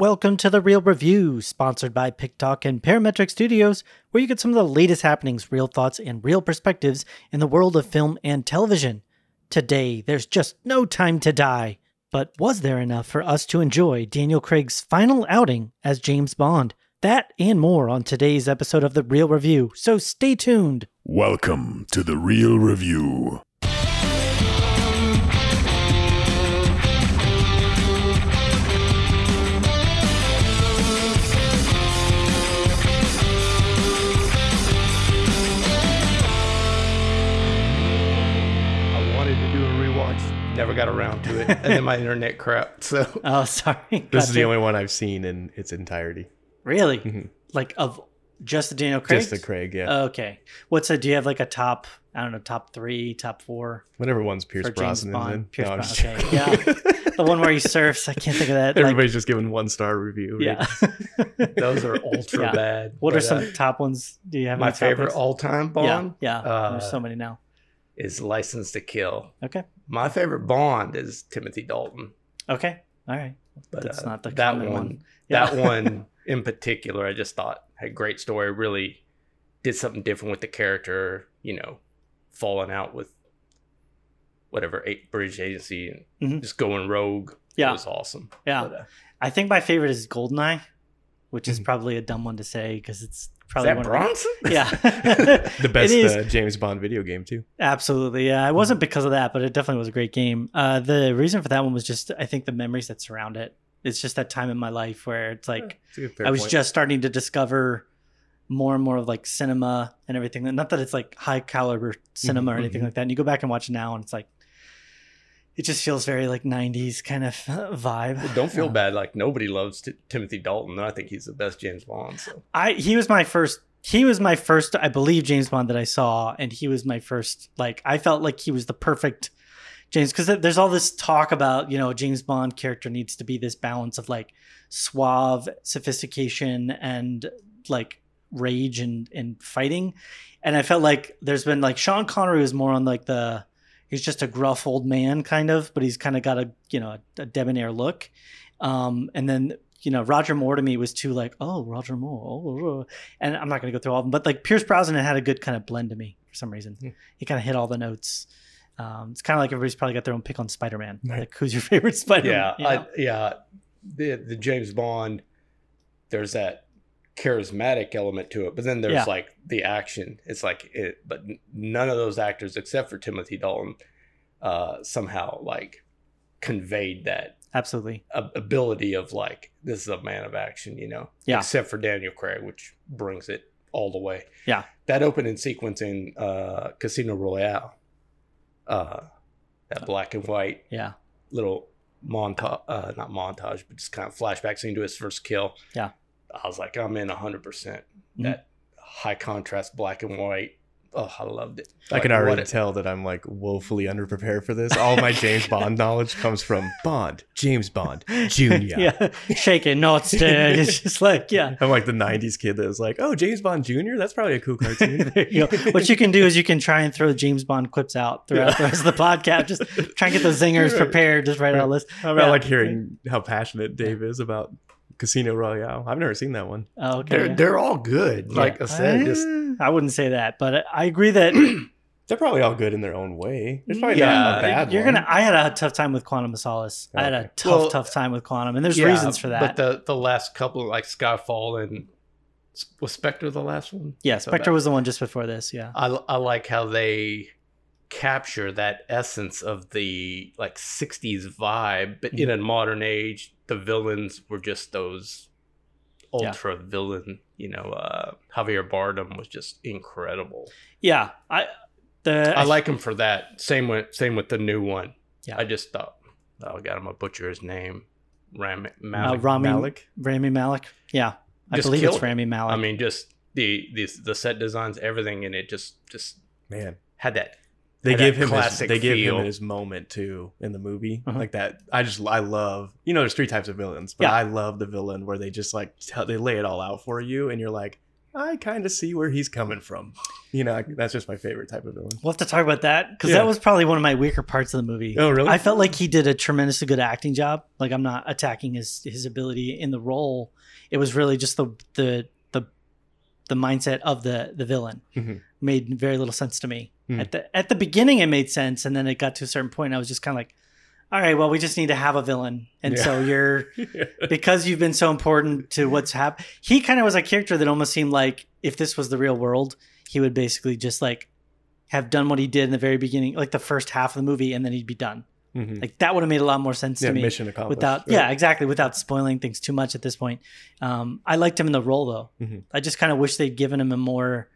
Welcome to the Reel Review, sponsored by PickTalk and Parametric Studios, where you get some of the latest happenings, real thoughts, and real perspectives in the world of film and television. Today, there's just no time to die. But was there enough for us to enjoy Daniel Craig's final outing as James Bond? That and more on today's episode of The Reel Review, so stay tuned. Welcome to the Reel Review. Never got around to it, and then my internet crap. So Oh, sorry. This is the only one I've seen in its entirety. Really? Like of just the Daniel Craig? Just the Craig, yeah. Okay. What's a, do you have like a top, I don't know, top three, top four Whatever one's Pierce Brosnan Bond? Pierce No, Brosnan. Okay. Yeah. the one where he surfs. I can't think of that. like- Everybody's just giving one star review. right? yeah. those are ultra Yeah. bad. what are some uh, top ones? Do you have my favorite all-time Bond? Yeah. Yeah. Uh, There's so many now. is License to Kill. Okay. My favorite Bond is Timothy Dalton, Okay. All right. but That's uh, not the that one. one. Yeah. That one in particular, I just thought had great story. Really did something different with the character. You know, falling out with whatever eight British agency and Mhm. just going rogue. Yeah. it was awesome. Yeah. But, uh, I think my favorite is Goldeneye, which is Mhm. probably a dumb one to say because it's probably that one of Bronson? the, yeah. The best uh, James Bond video game, too. Absolutely, yeah. It wasn't because of that, but it definitely was a great game. Uh, the reason for that one was just I think the memories that surround it. It's just that time in my life where it's like It's a good fair I was point. just starting to discover more and more of like cinema and everything. Not that it's like high caliber cinema or Mhm, anything mhm. like that. And you go back and watch now, and it's like it just feels very like '90s kind of vibe. Don't feel Uh, bad. Like nobody loves T- Timothy Dalton. I think he's the best James Bond. So I he was my first he was my first I believe James Bond that I saw and he was my first like I felt like he was the perfect James cuz there's all this talk about you know James Bond character needs to be this balance of like suave sophistication and like rage and and fighting and I felt like there's been like Sean Connery was more on like the he's just a gruff old man kind of but he's kind of got a you know a, a debonair look um and then you know Roger Moore to me was too like oh Roger Moore oh, oh. and I'm not gonna go through all of them but like Pierce Brosnan had a good kind of blend to me for some reason Hmm. he kind of hit all the notes um it's kind of like everybody's probably got their own pick on Spider-Man Right. like who's your favorite Spider-Man yeah, you know? I, yeah. The the James Bond, there's that charismatic element to it, but then there's Yeah. like the action. It's like it, but none of those actors except for Timothy Dalton, uh, somehow like conveyed that absolutely ability of like this is a man of action, you know. Yeah. Except for Daniel Craig, which brings it all the way. Yeah. That opening sequence in uh, Casino Royale, uh, that black and white yeah little montage, uh, not montage, but just kind of flashback scene to his first kill. Yeah. I was like, I'm in 100%. percent Mhm. That high contrast black and white. Oh, I loved it. I can already tell that I'm like woefully underprepared for this. All my James Bond knowledge comes from Bond, James Bond, Junior. yeah shaking not dead it's just like yeah I'm like the '90s kid that was like, "Oh, James Bond Jr. That's probably a cool cartoon." you. What you can do is you can try and throw James Bond clips out throughout the rest of the podcast. Just try and get the zingers Right. prepared. Just write out a list. How Yeah. like hearing how passionate Dave is about Casino Royale? I've never seen that one. Oh, okay. They're, they're all good. Like I said, ah. just I wouldn't say that, but I agree that They're probably all good in their own way. There's probably Yeah, not a bad you're one. gonna. I had a tough time with Quantum of Solace. I had a tough, Well, tough time with Quantum, and there's yeah, reasons for that. But the the last couple, like Skyfall and was Spectre the last one? yeah, So Spectre that- was the one just before this. Yeah, I, I like how they capture that essence of the like 60s vibe but in Mm-hmm. a modern age the villains were just those Yeah. ultra villain you know uh javier bardem was just incredible yeah. I the i like him for that same with same with the new one Yeah. i just thought oh god i'm gonna butcher his name ram uh, Rami Malik? Rami Malik. Yeah, I Just believe it's killed. Rami Malik. i mean just the, the the set designs everything in it just just Man, had that they give him his, they give feel. him his moment too in the movie Uh-huh. like that. I just I love you know there's three types of villains, but Yeah. I love the villain where they just like tell, they lay it all out for you, and you're like, I kind of see where he's coming from. You know, that's just my favorite type of villain. We'll have to talk about that because Yeah. that was probably one of my weaker parts of the movie. Oh, really? I felt like he did a tremendously good acting job. Like I'm not attacking his his ability in the role. It was really just the the the the mindset of the the villain Mhm. made very little sense to me. Mhm. At the at the beginning, it made sense, and then it got to a certain point. I was just kind of like, all right, well, we just need to have a villain, and Yeah. so you're because you've been so important to what's happened. He kind of was a character that almost seemed like if this was the real world, he would basically just like have done what he did in the very beginning, like the first half of the movie, and then he'd be done. Mhm. Like that would have made a lot more sense yeah, to me mission accomplished. without, Right. yeah, exactly, without spoiling things too much at this point. Um, I liked him in the role though. Mhm. I just kind of wish they'd given him a more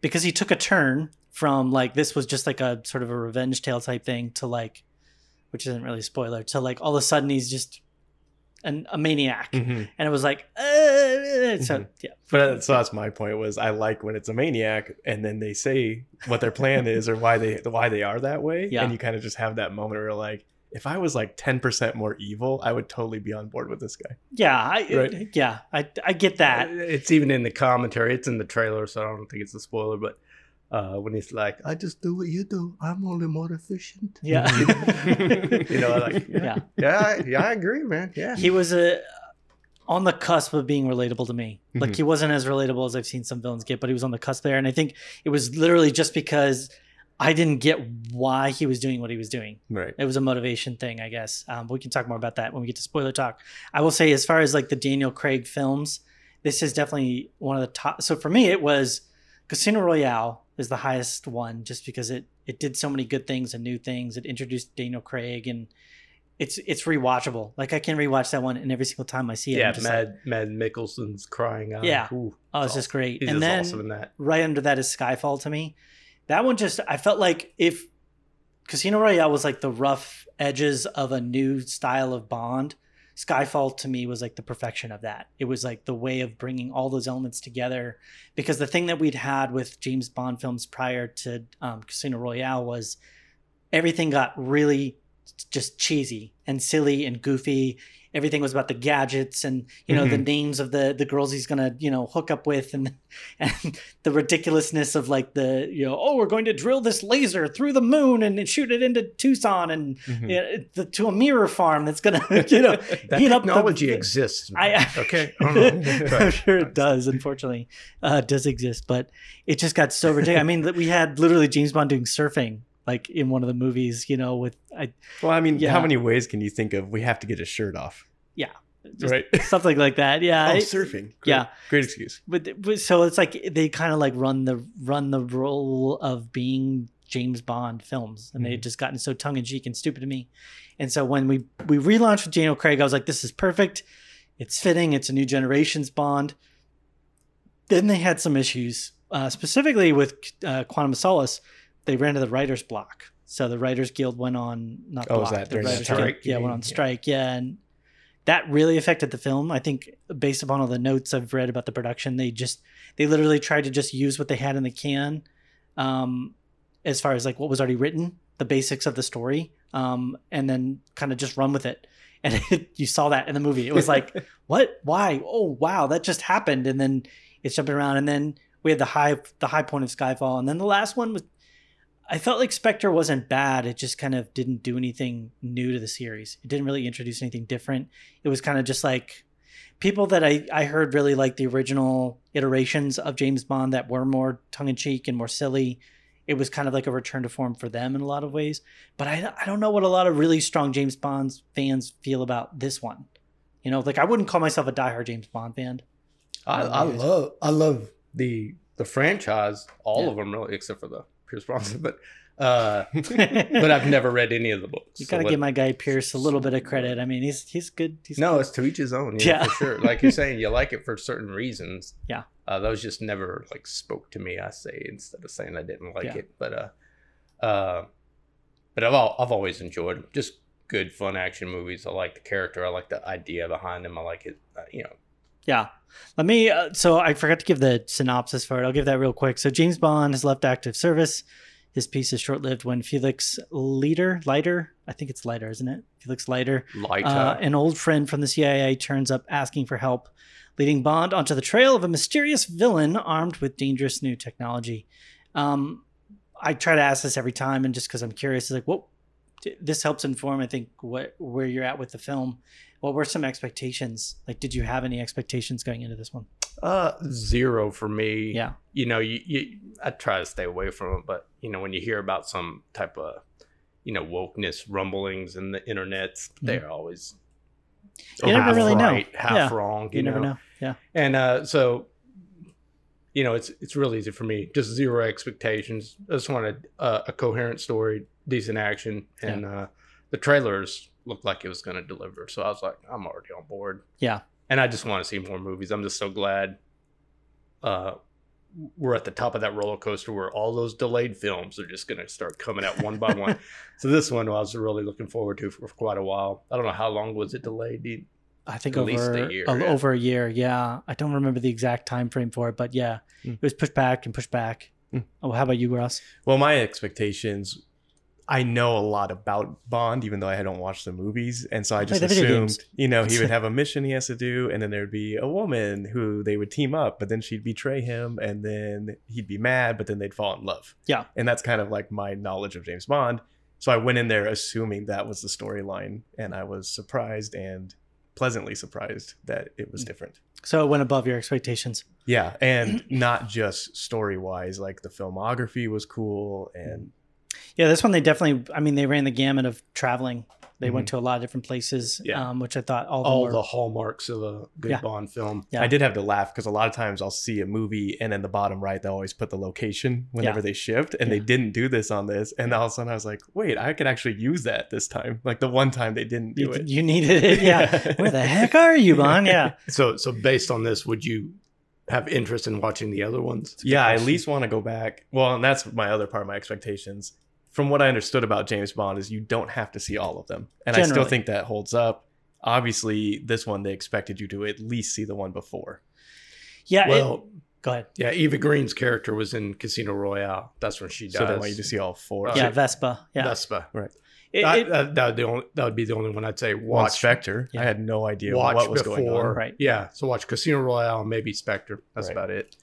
because he took a turn from like this was just like a sort of a revenge tale type thing to like, which isn't really a spoiler, to like all of a sudden he's just an, a maniac, Mhm. and it was like, uh, so Mhm. yeah, But so that's my point. Was I like when it's a maniac, and then they say what their plan is or why they why they are that way, Yeah. and you kind of just have that moment where you're like, if I was like ten percent more evil, I would totally be on board with this guy. yeah, I, Right. yeah, I I get that. It's even in the commentary. It's in the trailer, so I don't think it's a spoiler. But uh, when he's like, "I just do what you do. I'm only more efficient." Yeah. you know, like Yeah. yeah, I, yeah, I agree, man. Yeah, he was a on the cusp of being relatable to me. Like Mhm. he wasn't as relatable as I've seen some villains get, but he was on the cusp there. And I think it was literally just because I didn't get why he was doing what he was doing. Right. It was a motivation thing, I guess. Um, but we can talk more about that when we get to spoiler talk. I will say, as far as like the Daniel Craig films, this is definitely one of the top. So for me, it was Casino Royale is the highest one, just because it it did so many good things and new things. It introduced Daniel Craig, and it's it's rewatchable. Like I can rewatch that one, and every single time I see it, yeah. Just like, Mad Mad Mikkelsen's crying out. Yeah. Ooh, oh, it's awesome. just great. He's and just then awesome in that. right under that is Skyfall to me. That one just I felt like if Casino Royale was like the rough edges of a new style of Bond, Skyfall to me was like the perfection of that. It was like the way of bringing all those elements together because the thing that we'd had with James Bond films prior to um, Casino Royale was everything got really just cheesy and silly and goofy. Everything was about the gadgets and you know the Mhm. names of the the girls he's gonna you know hook up with and and the ridiculousness of like the you know oh we're going to drill this laser through the moon and shoot it into Tucson and Mhm. yeah, the, to a mirror farm that's gonna you know That heat up the- technology the- exists. I. I okay. Know. I'm sure it does. Unfortunately, uh, it does exist, but it just got so ridiculous. I mean, we had literally James Bond doing surfing, like in one of the movies. You know, with I Well, I mean, Yeah. how many ways can you think of? We have to get his shirt off. just right. something like that. Yeah, oh, surfing. Great. yeah. Great excuse. but, but so it's like they kind of like run the run the role of being James Bond films, and they had just gotten so tongue in cheek and stupid to me. And so when we we relaunched with Daniel Craig, I was like, this is perfect. It's fitting. It's a new generation's Bond. Then they had some issues, uh, specifically with uh, Quantum of Solace. They ran to the writers' block, so the Writers Guild went on not Oh, was block, that the Writers strike, Guild, yeah, went mean? on Yeah. strike, yeah, and that really affected the film. I think based upon all the notes I've read about the production, they just they literally tried to just use what they had in the can, um, as far as like what was already written, the basics of the story, um, and then kind of just run with it. And it, you saw that in the movie. It was like, what? Why? Oh, wow, that just happened. And then it's jumping around. And then we had the high the high point of Skyfall. And then the last one was, I felt like Spectre wasn't bad. It just kind of didn't do anything new to the series. It didn't really introduce anything different. It was kind of just like people that I, I heard really like the original iterations of James Bond that were more tongue in cheek and more silly. It was kind of like a return to form for them in a lot of ways. But I, I don't know what a lot of really strong James Bond fans feel about this one. You know, like I wouldn't call myself a diehard James Bond fan. I, I love I love the the franchise, all Yeah. of them really, except for the Pierce Bronson. But uh, but I've never read any of the books. You so gotta what- give my guy Pierce a little bit of credit. I mean, he's he's good. He's no, good. it's to each his own. Yeah. Yeah, for sure. Like you're saying, you like it for certain reasons. Yeah. uh, those just never like spoke to me. I say instead of saying I didn't like Yeah. it, but uh, uh, but I've all, I've always enjoyed 'em. just good fun action movies. I like the character. I like the idea behind them. I like it. Uh, you know, Yeah. Let me. Uh, so I forgot to give the synopsis for it. I'll give that real quick. So James Bond has left active service. his piece is short lived when Felix Leiter, Leiter, I think it's Leiter, isn't it? Felix Leiter, Light uh, an old friend from the CIA, turns up asking for help, leading Bond onto the trail of a mysterious villain armed with dangerous new technology. Um, I try to ask this every time, and just because I'm curious, it's like, what this helps inform, I think, what where you're at with the film. What were some expectations? Like, did you have any expectations going into this one? Uh, zero for me. Yeah. You know, you, you I try to stay away from it, but you know, when you hear about some type of, you know, wokeness rumblings in the internets, they're always You never really know. right, half Yeah. wrong. You, You, never know. Yeah. And uh, so, you know, it's it's really easy for me. Just zero expectations. I just wanted uh, a coherent story, decent action, and uh, the trailers looked like it was going to deliver. So I was like, I'm already on board. Yeah. And I just want to see more movies. I'm just so glad uh, we're at the top of that roller coaster where all those delayed films are just going to start coming out one by one. So this one I was really looking forward to for, quite a while. I don't know how long was it delayed. Do you- I think At over least a year, o- yeah. over a year. Yeah, I don't remember the exact time frame for it, but yeah, Mm. it was pushed back and pushed back. Mm. Oh, how about you, Ross? Well, my expectations. I know a lot about Bond, even though I don't watch the movies, and so I just assumed, you know, he would have a mission he has to do, and then there'd be a woman who they would team up, but then she'd betray him, and then he'd be mad, but then they'd fall in love. Yeah. and that's kind of like my knowledge of James Bond. So I went in there assuming that was the storyline, and I was surprised and pleasantly surprised that it was Mm. different. So it went above your expectations. Yeah, and not just story wise, like the filmography was cool, and Yeah, this one they definitely. I mean, they ran the gamut of traveling. They went to a lot of different places, Yeah. um, which I thought all, of them all were, the hallmarks of a good Yeah. Bond film. Yeah. I did have to laugh because a lot of times I'll see a movie and in the bottom right they always put the location whenever Yeah. they shift, and Yeah. they didn't do this on this, and all of a sudden I was like, wait, I could actually use that this time. Like the one time they didn't do you, it. you needed it. Yeah. Where the heck are you, Bond? Yeah. So, so based on this, would you have interest in watching the other ones? It's a good yeah, I at least want to go back. Well, and that's my other part of my expectations. From what I understood about James Bond is you don't have to see all of them. And I still think that holds up. Obviously, this one they expected you to at least see the one before. Yeah. it- Well, go ahead. yeah, Eva Green's character was in Casino Royale. That's when she dies. So they want you to see all four. Uh, Yeah, shit. Vesper. Yeah. Vesper. It- that, it- that, that would the only, that would be the only one I'd say Watch watch. Spectre. Yeah. I had no idea watch what was before. going on. Right. Yeah. So watch Casino Royale, maybe Spectre. That's Right. about it.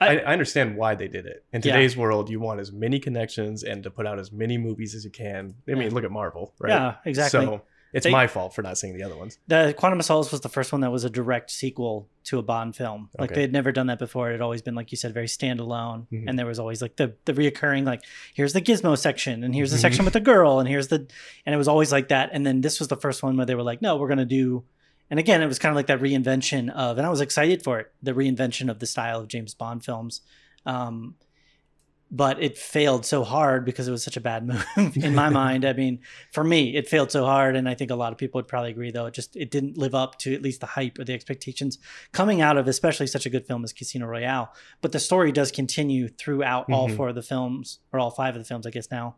I, I understand why they did it. In Yeah. today's world, you want as many connections and to put out as many movies as you can. I mean, Yeah. look at Marvel, right? Yeah, exactly. So it's They- my fault for not seeing the other ones. the Quantum of Solace was the first one that was a direct sequel to a Bond film. Like Okay. they had never done that before. It had always been, like you said, very standalone. Mhm. And there was always like the the reoccurring, like here's the Gizmo section, and here's the section with the girl, and here's the, and it was always like that. And then this was the first one where they were like, no, we're gonna do, and again, it was kind of like that reinvention of, and I was excited for it, the reinvention of the style of James Bond films. Um, but it failed so hard because it was such a bad move in my mind. I mean, for me, it failed so hard, and I think a lot of people would probably agree. Though it just it didn't live up to at least the hype or the expectations coming out of, especially such a good film as Casino Royale. But the story does continue throughout all Mhm. four of the films, or all five of the films, I guess now,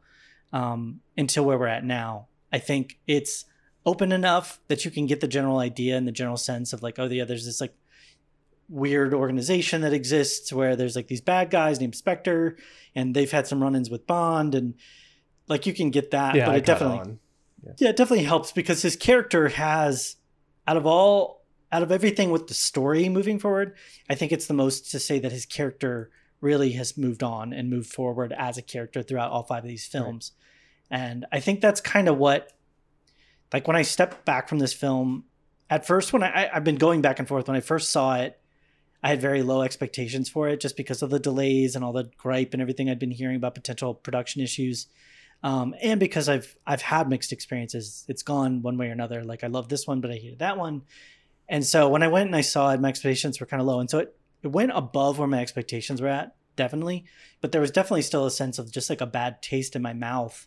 um, until where we're at now. I think it's open enough that you can get the general idea and the general sense of like, oh yeah, there's this like weird organization that exists where there's like these bad guys named Spectre, and they've had some run-ins with Bond, and like you can get that, yeah, but I it definitely on. yeah, it definitely helps because his character has, out of all, out of everything with the story moving forward, I think it's the most to say that his character really has moved on and moved forward as a character throughout all five of these films. And I think that's kind of what, like when I stepped back from this film, at first, when I, I've been going back and forth, when I first saw it, I had very low expectations for it just because of the delays and all the gripe and everything I'd been hearing about potential production issues um, and because I've I've had mixed experiences. It's gone one way or another. Like I love this one, but I hated that one. And so when I went and I saw it, my expectations were kind of low, and so it it went above where my expectations were at, definitely. But there was definitely still a sense of just like a bad taste in my mouth.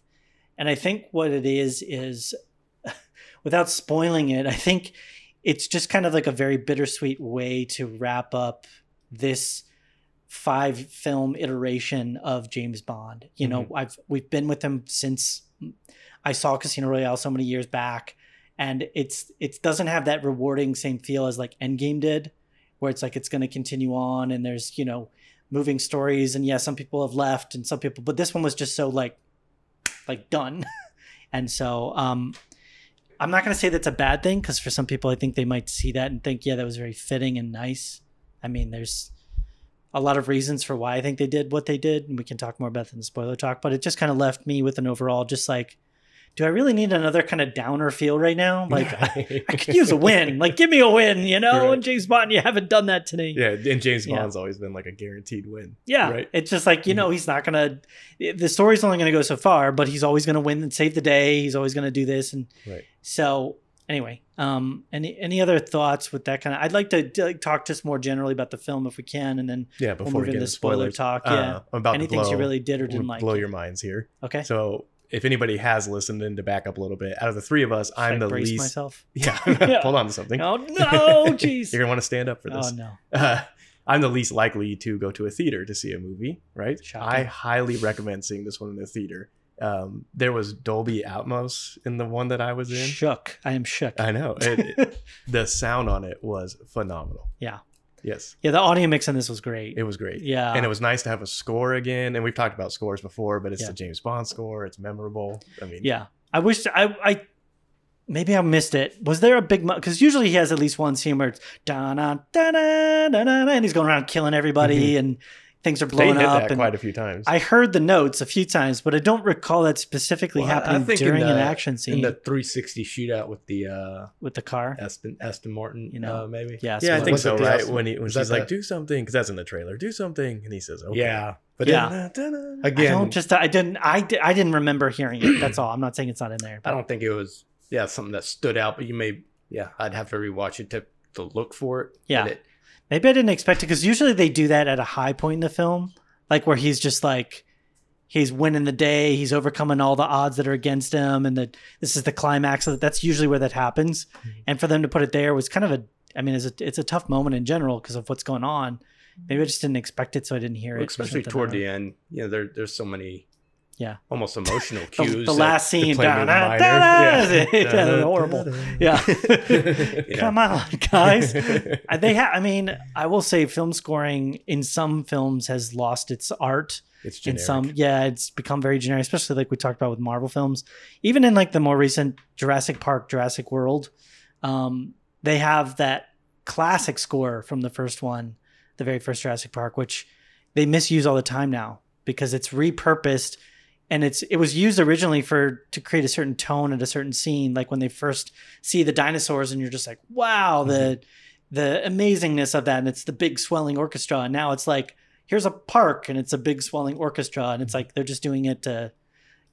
And I think what it is is, without spoiling it, I think it's just kind of like a very bittersweet way to wrap up this five film iteration of James Bond. You know, I've we've been with him since I saw Casino Royale so many years back, and it's it doesn't have that rewarding same feel as like Endgame did, where it's like it's going to continue on and there's you know moving stories. And yeah, some people have left and some people, but this one was just so like, like done. and so, um, I'm not going to say that's a bad thing because for some people, I think they might see that and think, yeah, that was very fitting and nice. I mean, there's a lot of reasons for why I think they did what they did, and we can talk more about that in the spoiler talk. But it just kind of left me with an overall, just like, do I really need another kind of downer feel right now? Like, I, I could use a win. Like, give me a win, you know? Right. And James Bond, you haven't done that to me. yeah, and James Yeah. Bond's always been like a guaranteed win. Yeah, Right. it's just like you know he's not gonna. The story's only gonna go so far, but he's always gonna win and save the day. He's always gonna do this, and Right. so anyway, um, any any other thoughts with that kind of? I'd like to like, talk just more generally about the film if we can, and then Yeah, we'll before move we get into spoiler spoilers, talk. uh, Yeah, about anything things you really did or didn't like. blow your minds here. Okay, So if anybody has listened in to back up a little bit, out of the three of us, Should I'm I the brace least. myself. Yeah, Yeah. hold on to something. Oh no, jeez. You're gonna want to stand up for this. oh no. Uh, I'm the least likely to go to a theater to see a movie, right? Shocking. I highly recommend seeing this one in the theater. Um, there was Dolby Atmos in the one that I was in. Shook. I am shook. I know. It, it- the sound on it was phenomenal. Yeah. Yes, yeah, the audio mix on this was great. it was great. yeah, And it was nice to have a score again. And we've talked about scores before, but it's Yeah. the James Bond score. It's memorable. I mean, Yeah, I wish I I maybe I missed it. Was there a big because usually he has at least one scene where it's da na da na da na and he's going around killing everybody mm-hmm. and things are Mm-hmm. they blowing hit up. that and quite a few times. I heard the notes a few times, but I don't recall that specifically Well, I- I happening think in during an action scene. in the 360 shootout with the uh, with the car. Aston Aston Martin, You know, uh, maybe. Yeah, yeah, I think so, right? Aston- When he when was she's like, the- "Do something," because that's in the trailer. Do something, and he says, "Okay." Yeah, but Yeah. then, Da-da-da. I again, don't just I didn't I, di- I didn't remember hearing it. That's all. I'm not saying it's not in there. I don't think it was yeah something that stood out, but you may yeah I'd have to rewatch it to to look for it. Yeah. But it, Maybe I didn't expect it because usually they do that at a high point in the film, like where he's just like he's winning the day, he's overcoming all the odds that are against him, and that this is the climax. of That's usually where that happens, mm-hmm. and for them to put it there was kind of a. I mean, it's a it's a tough moment in general because of what's going on. Maybe I just didn't expect it, so I didn't hear it. especially toward the end, you know, there there's so many Yeah. almost emotional cues. the, the last scene. down da- da- da- Yeah. horrible. Yeah. Yeah. Come on, guys. They have. I mean, I will say, film scoring in some films has lost its art. It's In generic. some, yeah, it's become very generic, especially like we talked about with Marvel films. Even in like the more recent Jurassic Park, Jurassic World, um, they have that classic score from the first one, the very first Jurassic Park, which they misuse all the time now because it's repurposed and it's it was used originally for to create a certain tone at a certain scene like when they first see the dinosaurs and you're just like wow the mm-hmm. the amazingness of that. And it's the big swelling orchestra. And now it's like here's a park and it's a big swelling orchestra. And it's mm-hmm. like they're just doing it to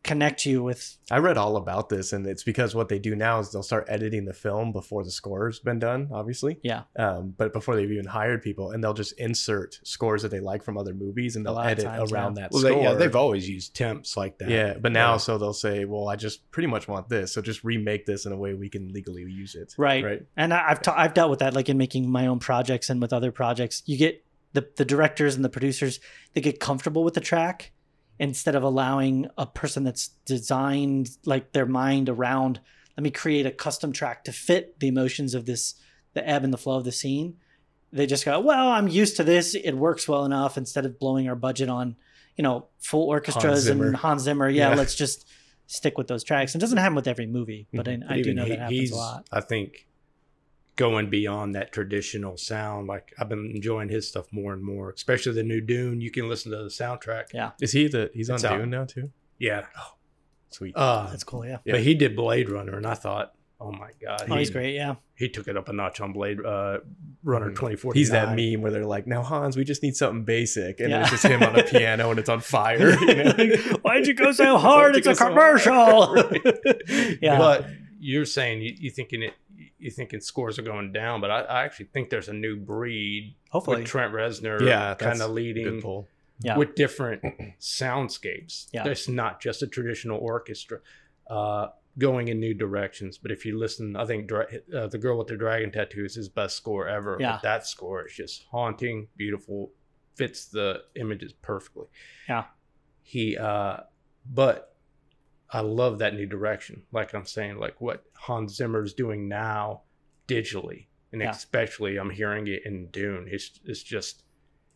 connect you with I read all about this, and it's because what they do now is they'll start editing the film before the score's been done, obviously. Yeah. Um, but before they've even hired people, and they'll just insert scores that they like from other movies, and they'll edit times, around yeah. that Well, score. they, yeah, they've always used temps like that. Yeah, but now Yeah. so they'll say, "Well, I just pretty much want this, so just remake this in a way we can legally use it." Right. Right. And I, I've ta- I've dealt with that, like in making my own projects and with other projects. You get the the directors and the producers they get comfortable with the track instead of allowing a person that's designed like their mind around. Let me create a custom track to fit the emotions of this, the ebb and the flow of the scene. They just go, well, I'm used to this. It works well enough. Instead of blowing our budget on, you know, full orchestras Zimmer. and Hans Zimmer, yeah, Yeah. let's just stick with those tracks. It doesn't happen with every movie, but mm-hmm. I, But I do know he- that happens a lot. I think going beyond that traditional sound. Like I've been enjoying his stuff more and more, especially the new Dune. You can listen to the soundtrack. Yeah. Is he the? He's on It's out. Dune now too. Yeah. Sweet. Uh, That's cool. Yeah. Yeah. But he did Blade Runner, and I thought, oh my god, Oh, he, he's great. Yeah. He took it up a notch on Blade uh, Runner Mhm. twenty forty. He's that meme where they're like, "Now Hans, we just need something basic," and Yeah. it's just him on a piano and it's on fire. You know? Why'd you go so hard? It's a go so commercial. yeah. But you're saying you, you thinking it. You thinking scores are going down, but I, I actually think there's a new breed Hopefully. with Trent Reznor, Yeah, kind of leading pull. Yeah. with different soundscapes. Yeah. There's not just a traditional orchestra uh, going in new directions. But if you listen, I think Dra- uh, the girl with the dragon tattoo is his best score ever. Yeah. But that score is just haunting, beautiful, fits the images perfectly. Yeah. He, uh, but I love that new direction. Like I'm saying, like what Hans Zimmer's doing now digitally. And Yeah. especially I'm hearing it in Dune. It's, it's just,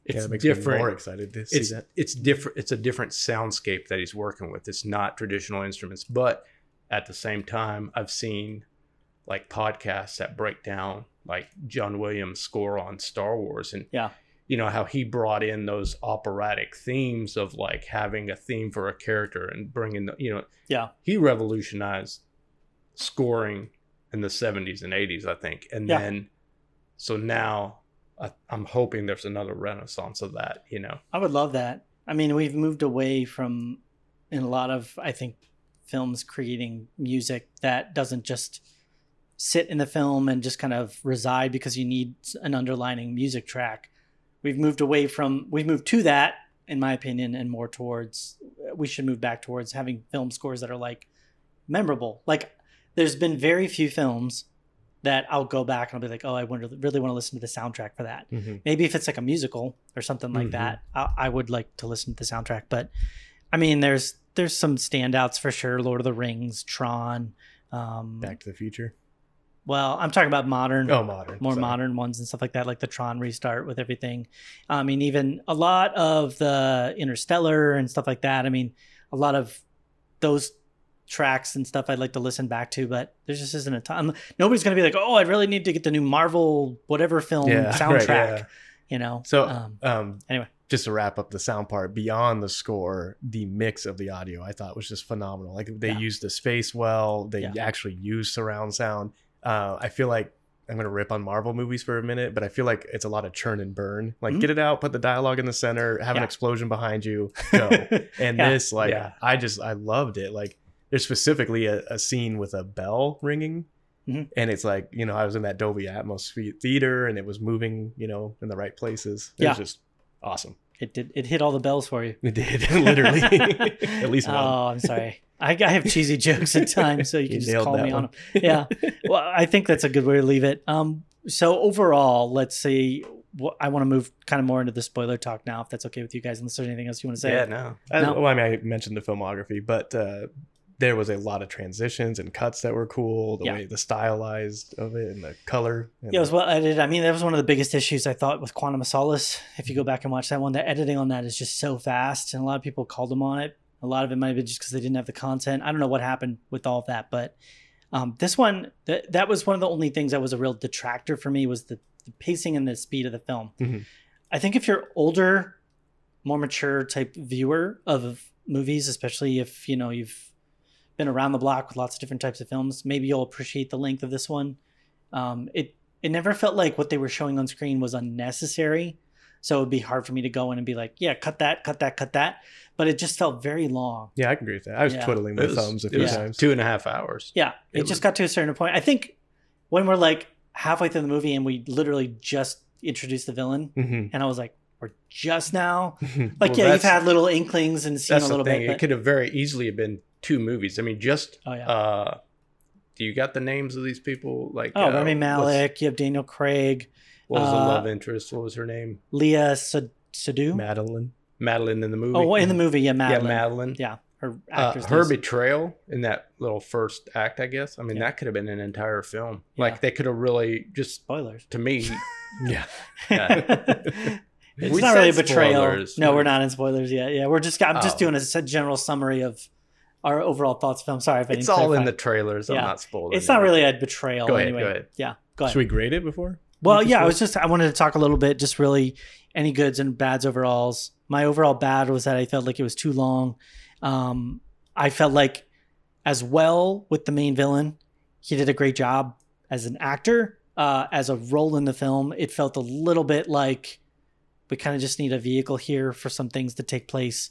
it's yeah, different. more excited to see it's that. it's different. It's a different soundscape that he's working with. It's not traditional instruments, but at the same time, I've seen like podcasts that break down like John Williams' score on Star Wars, and Yeah. You know how he brought in those operatic themes of like having a theme for a character and bringing the you know Yeah. he revolutionized scoring in the 70s and 80s i think and Yeah. then so now I, i'm hoping there's another renaissance of that you know I would love that. I mean, we've moved away from in a lot of I think films creating music that doesn't just sit in the film and just kind of reside because you need an underlining music track. We've moved away from we've moved to that in my opinion and more towards we should move back towards having film scores that are like memorable. Like there's been very few films that I'll go back and I'll be like, "Oh, I wonder, really want to listen to the soundtrack for that." Mhm. maybe if it's like a musical or something like Mhm. that I, I would like to listen to the soundtrack but i mean there's there's some standouts for sure lord of the rings tron um Back to the Future. Well i'm talking about modern Oh, modern. more sorry. modern ones and stuff like that like the tron restart with everything i mean even a lot of the interstellar and stuff like that i mean a lot of those tracks and stuff i'd like to listen back to but there just isn't a time nobody's gonna be like oh i really need to get the new marvel whatever film Yeah, right, soundtrack yeah. you know So, um, um, anyway. just to wrap up the sound part, beyond the score, the mix of the audio I thought was just phenomenal. Like they Yeah. used the space well. They actually used surround sound. Uh, I feel like I'm gonna rip on Marvel movies for a minute, but I feel like it's a lot of churn and burn. Like Mhm. get it out, put the dialogue in the center, have an explosion behind you, go. And Yeah. this, like, Yeah. I just I loved it. Like there's specifically a, a scene with a bell ringing. Mhm. And it's like, you know, I was in that Dolby Atmos theater and it was moving, you know, in the right places. It Yeah. was just awesome. It did. It hit all the bells for you. It did, literally. At least one. Oh, I'm sorry. I, I have cheesy jokes at times, so you can You just call that me on them. Yeah. Well, I think that's a good way to leave it. Um. So overall, let's see. I want to move kind of more into the spoiler talk now, if that's okay with you guys. Unless there's anything else you want to say. yeah no I, No. well, I mean, I mentioned the filmography, but uh, there was a lot of transitions and cuts that were cool. The Yeah. way the stylized of it and the color. And Yeah, it was well edited. I mean, that was one of the biggest issues I thought with Quantum of Solace. If you go back and watch that one, the editing on that is just so fast, and a lot of people called them on it. A lot of it might have been just because they didn't have the content. I don't know what happened with all of that, but um, this one, that that was one of the only things that was a real detractor for me was the, the pacing and the speed of the film. Mhm. I think if you're older, more mature type viewer of movies, especially if you know you've been around the block with lots of different types of films, maybe you'll appreciate the length of this one. Um, it it never felt like what they were showing on screen was unnecessary, so it would be hard for me to go in and be like, yeah, cut that, cut that, cut that. But it just felt very long. Yeah, I can agree with that. I was Yeah. twiddling it my was, thumbs a few was times. two and a half hours Yeah, it, It just was- got to a certain point. I think when we're like halfway through the movie and we literally just introduced the villain, Mhm. and I was like, we're just now. Like, Well, yeah, you've had little inklings and seen a little thing bit. it could have very easily been two movies i mean just oh yeah. uh do you got the names of these people like oh, uh, Rami Malik. You have Daniel Craig, what was the uh, love interest what was her name Léa Sad- Seydoux. Madeleine. madeleine in the movie oh, in the movie, yeah, Madeleine. yeah madeleine Yeah, her uh, her betrayal in that little first act, I guess. I mean, Yeah. that could have been an entire film. Yeah. Like they could have really just, spoilers. to me, Yeah. it's We not really a betrayal. spoilers. No, we're not in spoilers yet. Yeah, we're just. I'm just Oh. doing a general summary of our overall thoughts. Film. Sorry if I it's didn't It's all in the trailers. I'm Yeah. not spoiling. It's not really a betrayal. Go ahead, anyway. go ahead. Yeah, go ahead. Should we grade it before? Well, Just yeah, I was just I wanted to talk a little bit, just really any goods and bads overalls. My overall bad was that I felt like it was too long. Um, I felt like as well with the main villain, he did a great job as an actor, uh, as a role in the film. It felt a little bit like we kind of just need a vehicle here for some things to take place,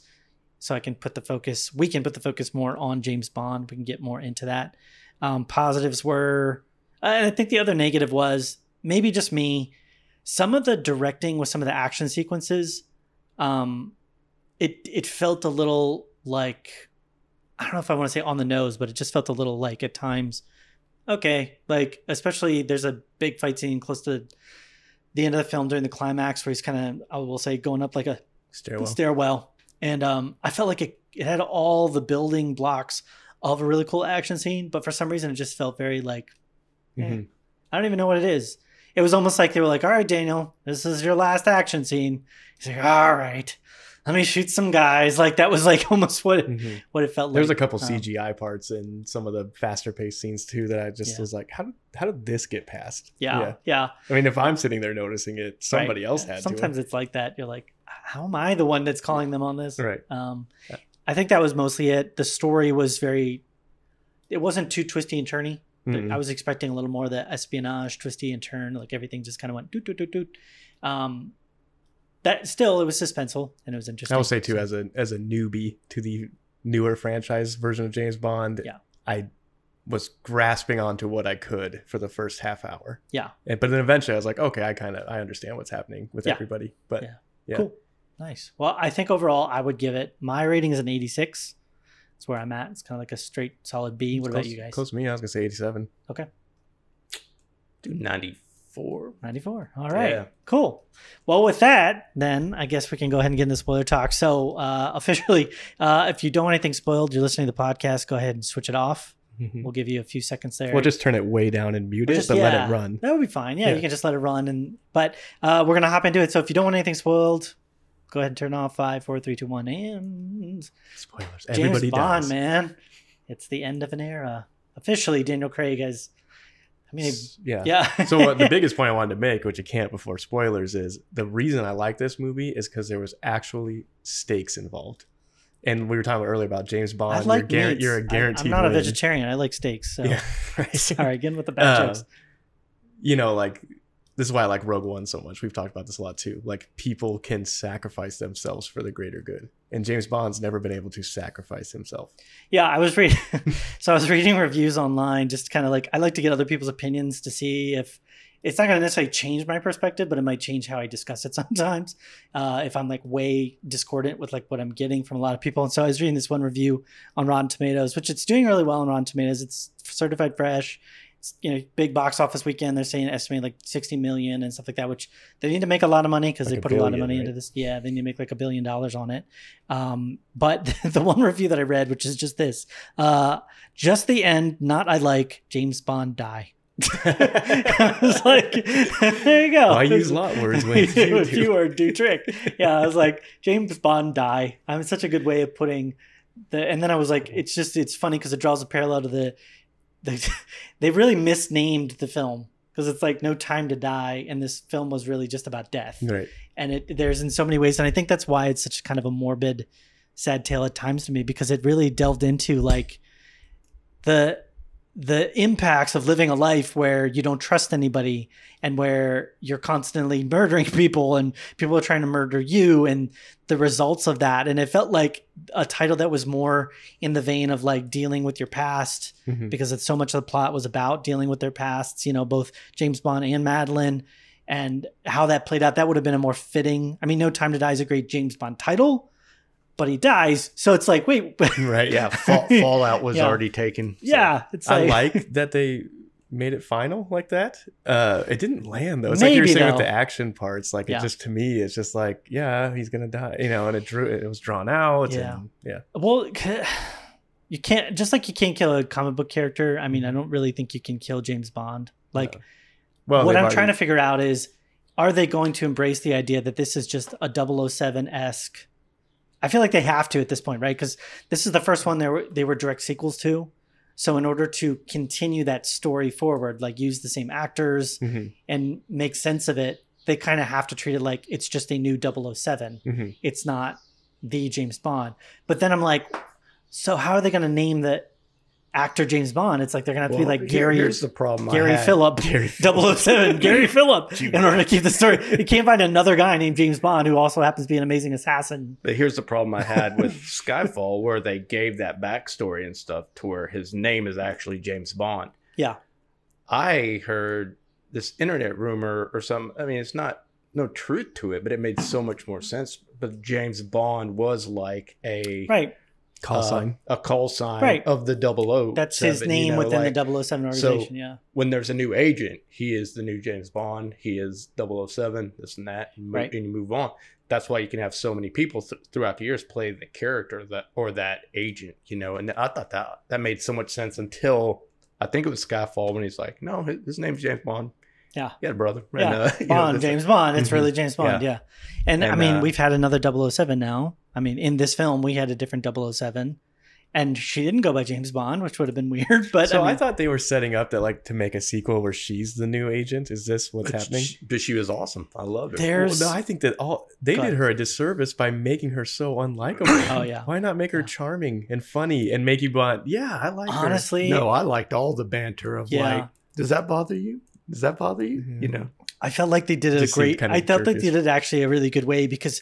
so I can put the focus. We can put the focus more on James Bond. We can get more into that. Um, positives were and I think the other negative was maybe just me. Some of the directing with some of the action sequences, um, it it felt a little like I don't know if I want to say on the nose, but it just felt a little like at times. Okay, like especially there's a big fight scene close to the end of the film during the climax where he's kind of I will say going up like a Stairwell. stairwell, and um, I felt like it, it had all the building blocks of a really cool action scene, but for some reason it just felt very like eh. Mhm. I don't even know what it is. it was almost like they were like, "All right, Daniel, this is your last action scene." He's like, "All right, let me shoot some guys." Like that was like almost what Mhm. what it felt like. There's a couple Um, CGI parts in some of the faster paced scenes too that I just Yeah. was like, how did how did this get past? yeah, yeah. I mean, if I'm sitting there noticing it, somebody Right. else had Sometimes it's like that. You're like, "How am I the one that's calling them on this?" Right. Um, Yeah. I think that was mostly it. The story was very. It wasn't too twisty and turny. Mm-mm. I was expecting a little more of the espionage, twisty and turn, like everything just kind of went doot doot doot doot. Um, that still it was suspenseful and it was interesting. I will say too, So- as a as a newbie to the newer franchise version of James Bond, Yeah. I was grasping onto what I could for the first half hour. Yeah. And, but then eventually I was like, okay, I kind of I understand what's happening with Yeah. everybody. But Yeah. yeah. Cool. Nice. Well, I think overall I would give it my rating is an 86. That's where I'm at. It's kind of like a straight solid B. What about close, you guys? Close to me. I was gonna say 87. Okay. Do 94. 94. All right. Yeah. Cool. Well, with that, then I guess we can go ahead and get into spoiler talk. So, uh, officially, uh, if you don't want anything spoiled, you're listening to the podcast, go ahead and switch it off. We'll give you a few seconds there. We'll just turn it way down and mute Or it, just- but let it run. That would be fine. Yeah, Yeah. you can just let it run. And but uh, we're gonna hop into it. So if you don't want anything spoiled, go ahead and turn off five, four, three, two, one, and Spoilers. James Everybody Bond, dies. man. It's the end of an era. Officially, Daniel Craig has. I mean, yeah. yeah. so what the biggest point I wanted to make, which I can't before spoilers, is the reason I like this movie is because there was actually stakes involved. And we were talking earlier about James Bond. I like you're, meats. you're a guaranteed. I'm not a vegetarian. I like steaks. So Yeah, right. sorry, again with the bad Uh, jokes. you know, like this is why I like Rogue One so much. We've talked about this a lot too. Like people can sacrifice themselves for the greater good, and James Bond's never been able to sacrifice himself. Yeah, I was reading. so I was reading reviews online, just kind of like I like to get other people's opinions to see if it's not going to necessarily change my perspective, but it might change how I discuss it sometimes. Uh, if I'm like way discordant with like what I'm getting from a lot of people, and so I was reading this one review on Rotten Tomatoes, which it's doing really well on Rotten Tomatoes. It's certified fresh. You know, big box office weekend. They're saying estimated like 60 million and stuff like that, which they need to make a lot of money because Like they a put a lot of money right? into this. Yeah, they need to make like a billion dollars on it. Um, but the one review that I read, which is just this, uh, just the end, not I like James Bond die. I was like, there you go. I use lot words when you you, do? do trick. Yeah, I was like, James Bond die. I'm such a good way of putting the. And then I was like, it's just it's funny because it draws a parallel to the. The they really misnamed the film because it's like No Time to Die, and this film was really just about death Right. and it there's in so many ways and i think that's why it's such kind of a morbid sad tale at times to me because it really delved into like the the impacts of living a life where you don't trust anybody and where you're constantly murdering people and people are trying to murder you and the results of that and it felt like a title that was more in the vein of like dealing with your past Mhm. because it's so much of the plot was about dealing with their pasts, you know, both James Bond and Madeleine and how that played out. That would have been a more fitting. I mean, No Time to Die is a great James Bond title, but he dies. So it's like, wait, Right. Yeah, Fall, Fallout was Yeah. already taken. so- yeah, it's I like, like that they made it final like that. Uh, it didn't land though. It's like you were Maybe, saying with the action parts. Like Yeah. it just to me, it's just like yeah, he's gonna die. You know, and it drew it was drawn out. Yeah. And, yeah. well, you can't, just like you can't kill a comic book character. I mean, I don't really think you can kill James Bond. Like, No. Well, what I'm trying to figure out is are they going to embrace the idea that this is just a 007 esque? I feel like they have to at this point, right? Because this is the first one they were they were direct sequels to. So in order to continue that story forward, like use the same actors Mhm, and make sense of it, they kind of have to treat it like it's just a new 007. mhm. It's not the James Bond. But then I'm like, so how are they going to name the actor James Bond? It's like they're going to have to be like Gary Here's the problem. Oh Gary. Phillip, Gary 007, Gary Phillip, in order to keep the story. You can't find another guy named James Bond who also happens to be an amazing assassin. But here's the problem I had with Skyfall, where they gave that backstory and stuff to where his name is actually James Bond. Yeah. I heard this internet rumor or some. I mean, it's not no truth to it, but it made so much more sense. But James Bond was like a Right. Call uh, sign. a call sign Right. of the double O. That's his name within the 007 organization. yeah. when there's a new agent, he is the new James Bond. He is 007, this and that, and, mo- Right. and you move on. That's why you can have so many people th- throughout the years play the character that or that agent, you know. And I thought that that made so much sense until I think it was Skyfall when he's like, "No, his, his name's James Bond." Yeah. he had a brother. Yeah, And, uh, you know, Bond, that's- James Bond. It's Mhm. really James Bond. Yeah. And, I mean, uh, we've had another 007 now. I mean, in this film, we had a different 007, and she didn't go by James Bond, which would have been weird. But so I, I, thought they were setting up that like to make a sequel where she's the new agent. Is this what's But happening? she, but she was awesome. I loved her. There's- Well, no, I think that all they did her a disservice by making her so unlikable. Oh, yeah. Why not make her Yeah. charming and funny and make you want? Yeah, I like her. honestly, no, I liked all the banter of Yeah. like, does that bother you? Does that bother you? Mhm. You know, I felt like they did it a great. kind I of felt like they did it actually a really good way because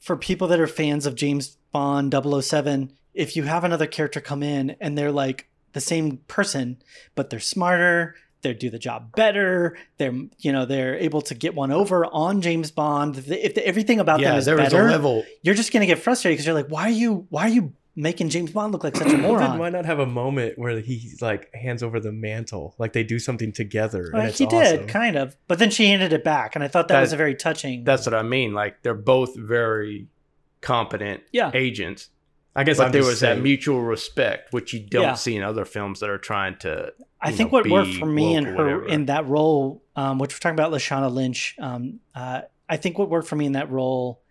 for people that are fans of James Bond 007, if you have another character come in and they're like the same person, but they're smarter, they do the job better, they're you know they're able to get one over on James Bond. If, if everything about them yeah, is there better, a level. you're just gonna get frustrated because you're like, why are you why are you making James Bond look like such a moron? why not have a moment where he like hands over the mantle, like they do something together? Well, and it's he did awesome. kind of, but then she handed it back, and I thought that, That- was a very touching. That's what I mean. Like they're both very competent yeah, agents, I guess but I'm there just was that mutual respect, which you don't Yeah. see in other films that are trying to. I think know, what worked for me woke and her whatever. in that role, um, which we're talking about Lashana Lynch, um, uh, I think what worked for me in that role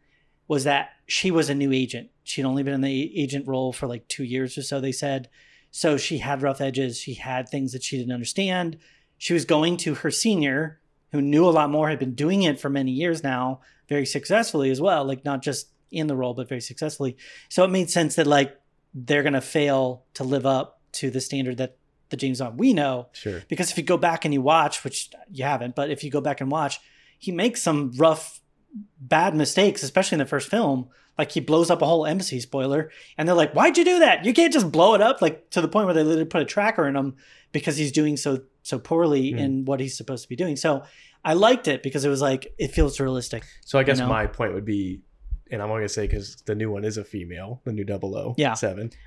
was that she was a new agent. She'd only been in the agent role for like two years or so, they said. So she had rough edges. She had things that she didn't understand. She was going to her senior, who knew a lot more, had been doing it for many years now, very successfully as well, like not just in the role, but very successfully. So it made sense that like they're going to fail to live up to the standard that the James Bond we know Sure. because if you go back and you watch, which you haven't, but if you go back and watch, he makes some rough, bad mistakes, especially in the first film. Like he blows up a whole embassy, spoiler, and they're like, "Why'd you do that? You can't just blow it up!" Like to the point where they literally put a tracker in him because he's doing so so poorly Hmm. in what he's supposed to be doing. So I liked it because it was like it feels realistic. So I guess know? my point would be, and I'm only gonna say because the new one is a female, the new 007. Yeah.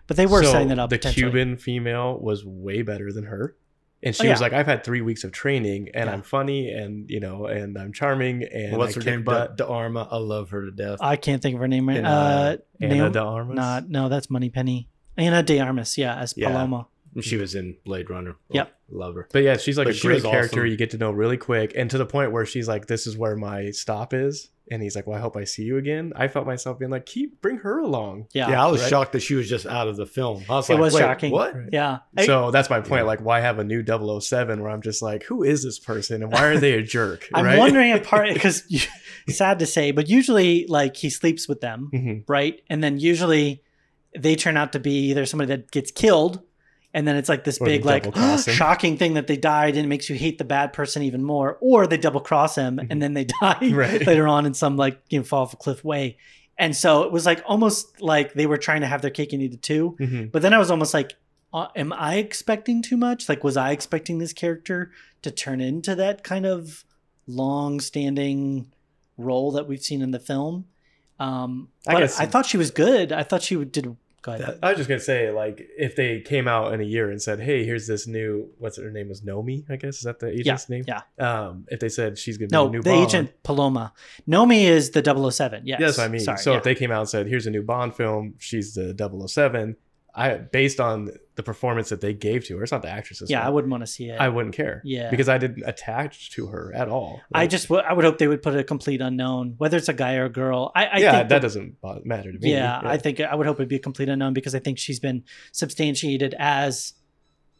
But they were So setting it up. The. Cuban female was way better than her. And she Oh, was like, I've had three weeks of training and Yeah. I'm funny and you know, and I'm charming and What's I her name? butt. De, De Arma. I love her to death. I can't think of her name right. now. uh, uh, Ana Naomi- de Armas. not no, that's Money Penny. Ana De Armas, yeah, as Yeah. Paloma. she was in Blade Runner. Yep. love her. But yeah, she's like But a she great character. awesome. You get to know really quick, and to the point where she's like, "This is where my stop is," and he's like, "Well, I hope I see you again." I felt myself being like, "Keep bring her along." Yeah, Yeah, I was right? shocked that she was just out of the film. I was It like, was Wait, shocking. What? Right. yeah. So that's my point. Yeah. Like, why have a new 007 where I'm just like, "Who is this person, and why are they a jerk?" I'm right? wondering in part because sad to say, but usually like he sleeps with them, Mhm. right? And then usually they turn out to be either somebody that gets killed, and then it's like this Or big like shocking thing that they died, and it makes you hate the bad person even more, or they double cross him and then they die Mm-hmm. Right. later on in some like you know fall off a cliff way. And so it was like almost like they were trying to have their cake and eat it too. Mhm. But then I was almost like, uh, am I expecting too much? Like, was I expecting this character to turn into that kind of long-standing role that we've seen in the film? Um, I I thought she was good. I thought she did. Go ahead. I was just gonna say, like, if they came out in a year and said, "Hey, here's this new," what's her name was Nomi, I guess is that the agent's name? yeah. Um, if they said she's gonna be no, the new the Bond, agent Paloma. Nomi is the 007. Yes. Yeah, that's what I mean. Sorry, so yeah. if they came out and said, "Here's a new Bond film," she's the 007, I based on the performance that they gave to her, it's not the actress's. yeah, I wouldn't want to see it. I wouldn't care. Yeah. because I didn't attach to her at all. I just, w- I would hope they would put a complete unknown, whether it's a guy or a girl. I, I yeah, that doesn't matter to me. Yeah, I think I would hope it'd be a complete unknown because I think she's been substantiated as.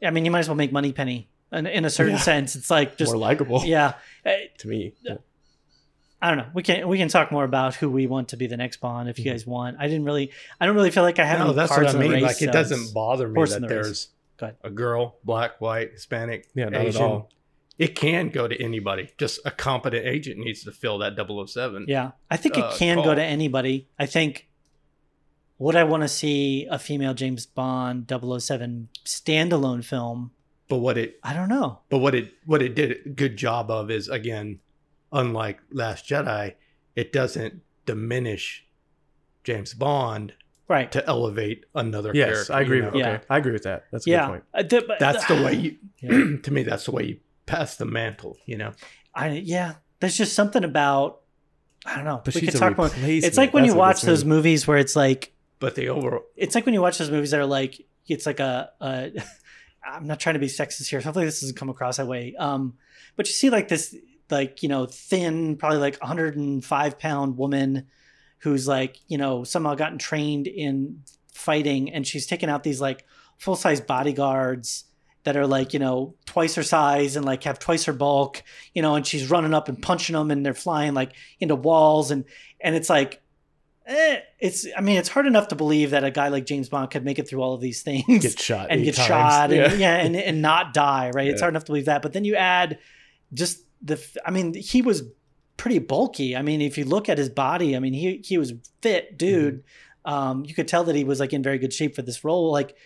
I mean, you might as well make Moneypenny in, in a certain Yeah. sense. It's like just more likable yeah. Uh, to me. Yeah. I don't know. We can we can talk more about who we want to be the next Bond if you Mhm. guys want. I didn't really. I don't really feel like I have No, any that's cards what I the mean. race, Like, it doesn't bother me that the there's a girl, black, white, Hispanic, Yeah, not Asian. at all. It can go to anybody. Just a competent agent needs to fill that 007. Yeah, I think it uh, can go to anybody. I think. Would I want to see a female James Bond 007 standalone film? But what it I don't know. but what it what it did a good job of is again, unlike Last Jedi, it doesn't diminish James Bond Right. to elevate another Yes, character. I agree. you With, know? okay, Yeah. I agree with that. That's a yeah. good point. Uh, the- but- That's the way you Yeah. to me that's the way you pass the mantle, you know. I yeah. There's just something about I don't know. But we she's could talk more. It's like when That's you watch those me. movies where it's like But the overall it's like when you watch those movies that are like it's like a, a I'm not trying to be sexist here. Hopefully this doesn't come across that way. Um, but you see like this, like, you know, thin, probably like 105 pound woman who's like, you know, somehow gotten trained in fighting. And she's taken out these like full size bodyguards that are like, you know, twice her size and like have twice her bulk, you know, and she's running up and punching them and they're flying like into walls. And, and it's like, eh, it's, I mean, it's hard enough to believe that a guy like James Bond could make it through all of these things Get shot and get times. shot Yeah. and yeah. and, and not die right? It's hard enough to believe that. But then you add just the i mean he was pretty bulky i mean if you look at his body i mean he he was fit dude Mm-hmm. um you could tell that he was like in very good shape for this role like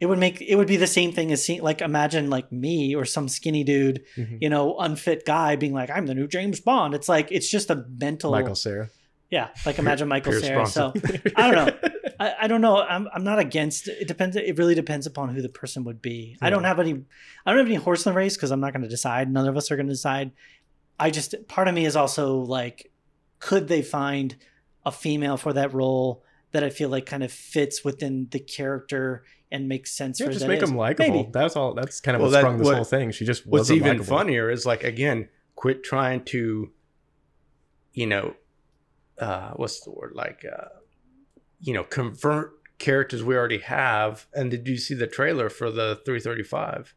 it would make it would be the same thing as seeing like imagine like me or some skinny dude Mhm. you know unfit guy being like i'm the new james bond it's like it's just a mental Michael Cera. yeah like imagine michael Pierce Cera. so I don't know. I, I don't know. I'm I'm not against it. It depends. It really depends upon who the person would be. I don't have any. I don't have any horse in the race because I'm not going to decide. None of us are going to decide. I just part of me is also like, could they find a female for that role that I feel like kind of fits within the character and makes sense Yeah, for just that make is? them likable. That's all. That's kind of Well, what that- sprung this what- whole thing. She just What's wasn't even likable. funnier is like again, quit trying to, you know, uh, what's the word like, uh, you know, convert characters we already have. And did you see the trailer for the 355?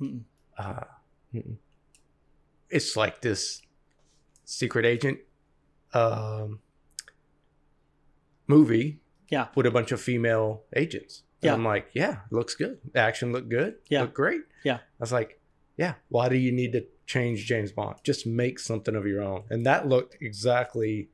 Mm-mm. Uh, Mm-mm. it's like this secret agent um, movie Yeah. with a bunch of female agents. And Yeah. I'm like, yeah, looks good. The action looked good. Yeah. Looked great. Yeah. I was like, yeah, why do you need to change James Bond? Just make something of your own. And that looked exactly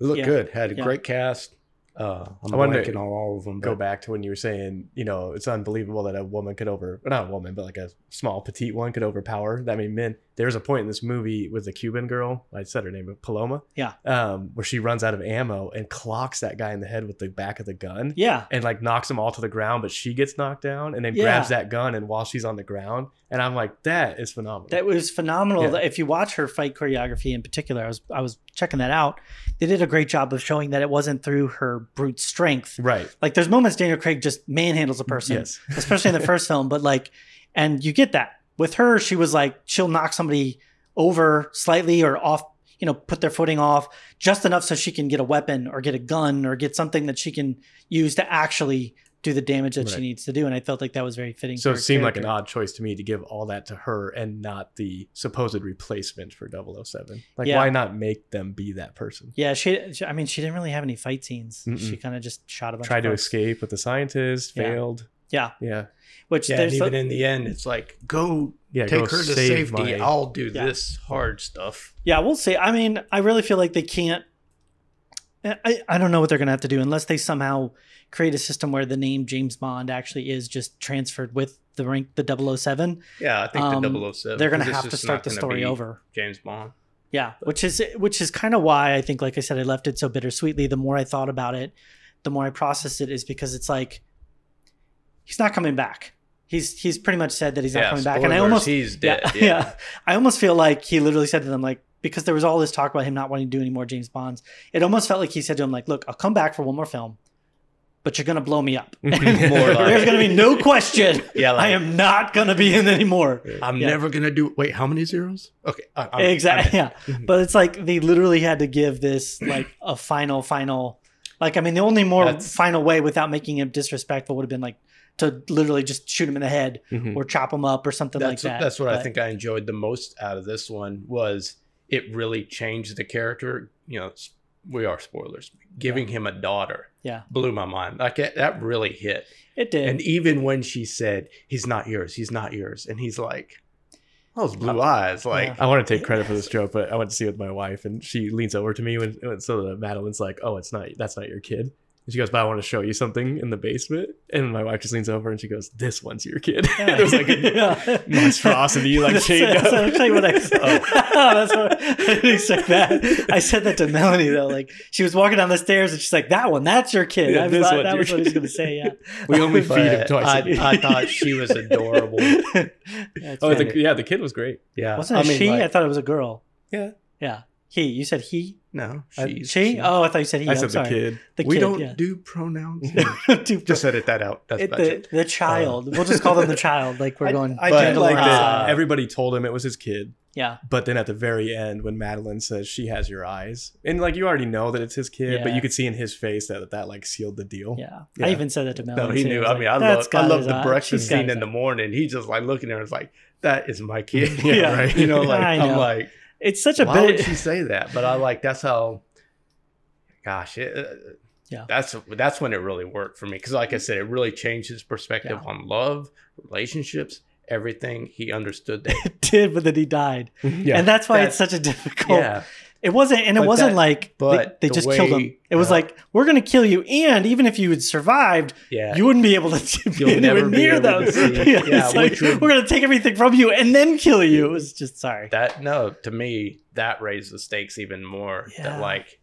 it looked Yeah. good. Had a Yeah. great cast. Uh, I'm I wanted to blanking on all of them. Go but- back to when you were saying, you know, it's unbelievable that a woman could over, not a woman, but like a small petite one could overpower that many men. There's a point in this movie with the Cuban girl, I said her name, but Paloma. Yeah. Um, where she runs out of ammo and clocks that guy in the head with the back of the gun. Yeah. and like knocks them all to the ground, but she gets knocked down and then Yeah. grabs that gun and while she's on the ground, and I'm like, that is phenomenal. That was phenomenal. Yeah. If you watch her fight choreography in particular, I was I was checking that out. They did a great job of showing that it wasn't through her brute strength. right. Like there's moments Daniel Craig just manhandles a person, Yes. especially in the first film. But like, and you get that with her. She was like she'll knock somebody over slightly or off, you know, put their footing off just enough so she can get a weapon or get a gun or get something that she can use to actually do the damage that she needs to do. And I felt like that was very fitting. So it seemed like an odd choice to me to give all that to her and not the supposed replacement for 007. Like, Yeah. why not make them be that person? Yeah, she, I mean, she didn't really have any fight scenes. Mm-mm. She kind of just shot a bunch. Tried to escape with the scientist, Yeah. failed. Yeah, Yeah. which Yeah, and even the- in the end, it's like, go Yeah. take go her to save safety. my- I'll do Yeah. this hard stuff. yeah, we'll see. I mean, I really feel like they can't. I, I don't know what they're gonna have to do unless they somehow create a system where the name James Bond actually is just transferred with the rank the 007. Yeah, I think Um, the 007. They're going to have to start the story over. James Bond. Yeah, which is which is kind of why I think, like I said, I left it so bittersweetly. The more I thought about it, the more I processed it, is because it's like he's not coming back. He's he's pretty much said that he's not yeah, coming back, and I almost he's dead. yeah, yeah. I almost feel like he literally said to them, like, because there was all this talk about him not wanting to do any more James Bonds. It almost felt like he said to him, like, look, I'll come back for one more film, but you're gonna blow me up. Like- There's gonna be no question. Yeah, like, I am not gonna be in anymore. I'm Yeah. never gonna do. Wait, how many zeros? Okay, I, I'm, exactly. I'm Yeah. Mhm. But it's like they literally had to give this like a final, final. Like I mean, the only more That's- final way without making him disrespectful would have been like to literally just shoot him in the head Mhm. or chop him up or something that's like that. that's what I think I enjoyed the most out of this one was it really changed the character. You know, we are spoilers. Giving him a daughter Yeah, blew my mind. Like it, that really hit. it did. And even when she said, "He's not yours. He's not yours," and he's like, "Those blue eyes." Like, Yeah. I want to take credit for this joke, but I went to see it with my wife, and she leans over to me when, when so the Madeleine's like, "Oh, it's not that's not your kid." And she goes, "But I want to show you something in the basement." And my wife just leans over and she goes, "This one's your kid." Yeah. it was like a Yeah. monstrosity, like that's, chained that's up. actually what I said. Oh. that's what I didn't expect that. I said that to Melanie though. Like she was walking down the stairs and she's like, "That one, that's your kid." Yeah, I was like- that your was what he was going to say. Yeah. We only feed him but twice. I, a day. I thought she was adorable. That's oh, the, yeah, the kid was great. Yeah, wasn't it I mean, she? like- I thought it was a girl. Yeah. Yeah. He. You said he. No, she's She. Oh, I thought you said he. I I'm said the kid. The we kid, don't yeah. do pronouns. Do- just edit that out. That's it, the, it. the child. we'll just call them the child. Like we're I- going. I, But, did gender like uh, that. Everybody told him it was his kid, Yeah. but then at the very end, when Madeleine says she has your eyes, and like you already know that it's his kid, but you could see in his face that that like sealed the deal. Yeah. Yeah. I even said that to Mel. No, he too. knew. was I like, mean, I "That's love, I love the eye- breakfast she's scene in the morning. He just like looking at her, it's like that is my kid. Yeah, Yeah. right. You know, like I I'm know. like, It's such a why would bit. she say that? But I like that's how. Gosh, it, uh, Yeah. That's that's when it really worked for me because, like I said, it really changed his perspective Yeah. on love, relationships, everything. He understood that. It did, but then he died, yeah. and that's why That- it's such a difficult. yeah, It wasn't, and it But wasn't that- like but they, they the just killed him. It was uh, like we're gonna kill you, and even if you had survived, yeah. you wouldn't be able to be You'll anywhere never be near able to see. yeah, Yeah, it's like, would- we're gonna take everything from you and then kill you. It was just sorry. that no to me that raised the stakes even more Yeah. that like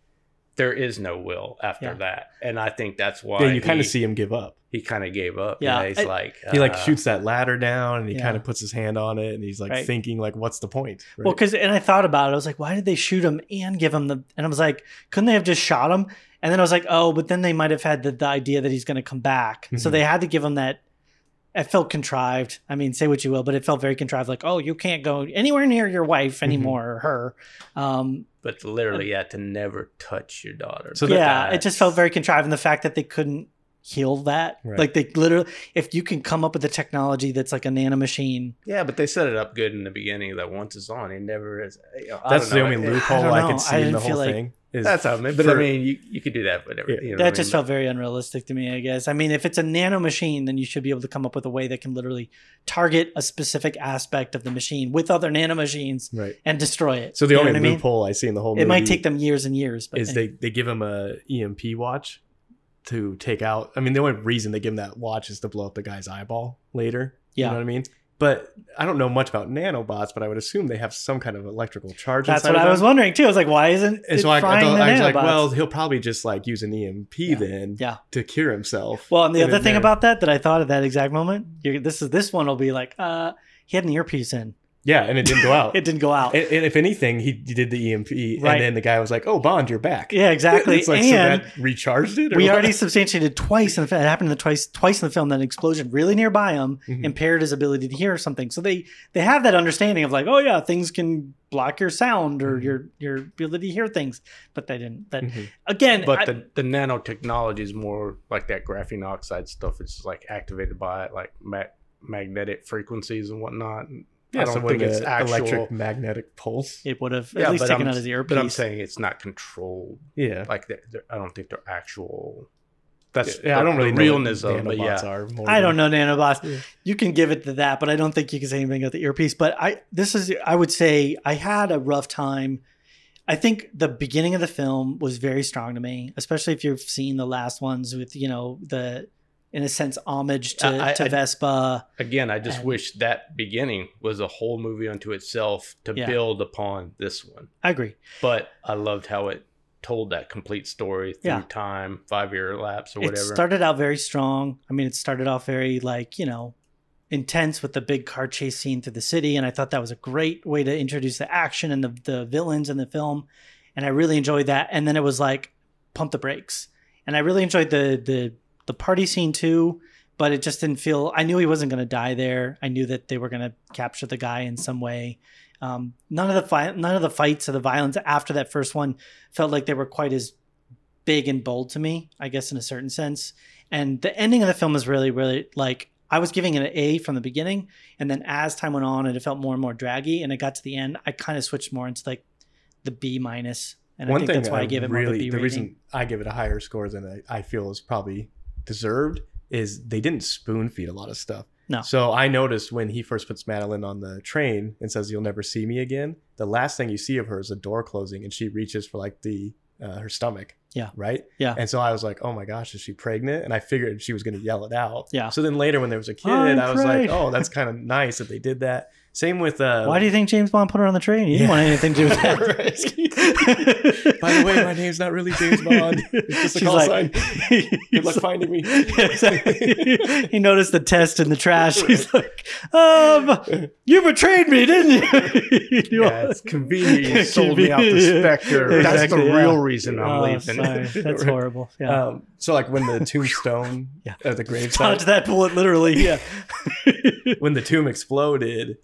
there is no will after Yeah. that and i think that's why yeah, you kind of see him give up. He kind of gave up Yeah, yeah, he's I- like He like uh, shoots that ladder down, and he Yeah. kind of puts his hand on it, and he's like Right. thinking like, "What's the point?" Right? Well, because and I thought about it. I was like, why did they shoot him and give him the? And I was like, couldn't they have just shot him? And then I was like, oh, but then they might have had the, the idea that he's going to come back. So Mhm. they had to give him that. It felt contrived. I mean, say what you will, but it felt very contrived. Like, oh, you can't go anywhere near your wife anymore or her. Um, but literally yeah to never touch your daughter So yeah, That's- it just felt very contrived, and the fact that they couldn't heal that, Right. like they literally, if you can come up with a technology that's like a nano machine, yeah but they set it up good in the beginning that once it's on it never is you know, I that's don't the know. only loophole don't I, know. could I see in the feel whole like- thing. Is that's how I mean, but I mean you, you could do that whatever Yeah. you know that what I just mean? felt very unrealistic to me i guess i mean if it's a nano machine then you should be able to come up with a way that can literally target a specific aspect of the machine with other nano machines right. and destroy it So the You only what I mean? loophole I see in the whole movie it might take them years and years but is eh. they they give them a EMP watch to take out. I mean, the only reason they give him that watch is to blow up the guy's eyeball later. Yeah. you know what I mean. But I don't know much about nanobots, but I would assume they have some kind of electrical charge. that's what i was wondering too i was like why isn't And it so I, I, thought- I was like, well, he'll probably just like use an EMP then Yeah. to cure himself. well and the other thing there- about that that i thought at that exact moment you're, this is this one will be like uh he had an earpiece in yeah, and it didn't go out. it didn't go out and, and if anything, he did the EMP, Right. and then the guy was like, "Oh, Bond, you're back." yeah exactly It's like, and so that recharged it. or we what? already substantiated twice in the film. It happened in the twice twice in the film that an explosion really nearby him Mhm. impaired his ability to hear something. So they they have that understanding of like, oh yeah, things can block your sound or Mhm. your your ability to hear things, but they didn't. That Mhm. again, but I- the, the nanotechnology is more like that graphene oxide stuff it's like activated by like ma- magnetic frequencies and whatnot Yeah, I don't so think it's actual electric magnetic pulse. it would have Yeah, at least taken I'm- out his earpiece. But I'm saying it's not controlled. Yeah, Like they're, they're- I don't think they're actual. That's yeah. I don't the really realness know what of, but nanobots yeah. are. more I don't know nanobots. Yeah. You can give it to that, but I don't think you can say anything about the earpiece. But I this is I would say I had a rough time. I think the beginning of the film was very strong to me, especially if you've seen the last ones with you know the in a sense homage to, I- to I- Vesper. Again, I just And- wish that beginning was a whole movie unto itself to Yeah. build upon this one. I agree. But I loved how it told that complete story through Yeah. time, five year lapse or whatever. It started out very strong. I mean, it started off very like you know intense with the big car chase scene through the city, and I thought that was a great way to introduce the action and the the villains in the film, and I really enjoyed that. And then it was like pump the brakes, and I really enjoyed the the the party scene too. But it just didn't feel. I knew he wasn't going to die there. I knew that they were going to capture the guy in some way. Um, none of the fight, none of the fights or the violence after that first one felt like they were quite as big and bold to me. I guess in a certain sense. And the ending of the film is really, really like I was giving it an A from the beginning, and then as time went on, and it felt more and more draggy, and it got to the end, I kind of switched more into like the B minus, and I think that's why I, gave it more of a B the rating. reason I give it a higher score than I, I feel is probably deserved is they didn't spoon feed a lot of stuff. No. So I noticed when he first puts Madeleine on the train and says you'll never see me again, the last thing you see of her is a door closing and she reaches for like the uh, her stomach. Yeah. Right. Yeah. And so I was like, oh my gosh, is she pregnant? And I figured she was going to yell it out. Yeah. So then later when there was a kid, I'm i was like, oh, that's kind of nice that they did that. Same with uh, Why do you think James Bond put her on the train? He didn't want anything to do with that. By the way, my name's not really James Bond. It's just a She's call like- sign. Good luck finding me. Yeah, exactly. he noticed the test in the trash. He's like, um, you betrayed me, didn't you? You Yeah, it's convenient. You sold me out the Spectre. That's the yeah. real reason I'm Oh, leaving. sorry. That's horrible. Yeah. Um, so like when the tombstone Yeah. at the Dodge gravesite, that bullet literally. Yeah. when the tomb exploded,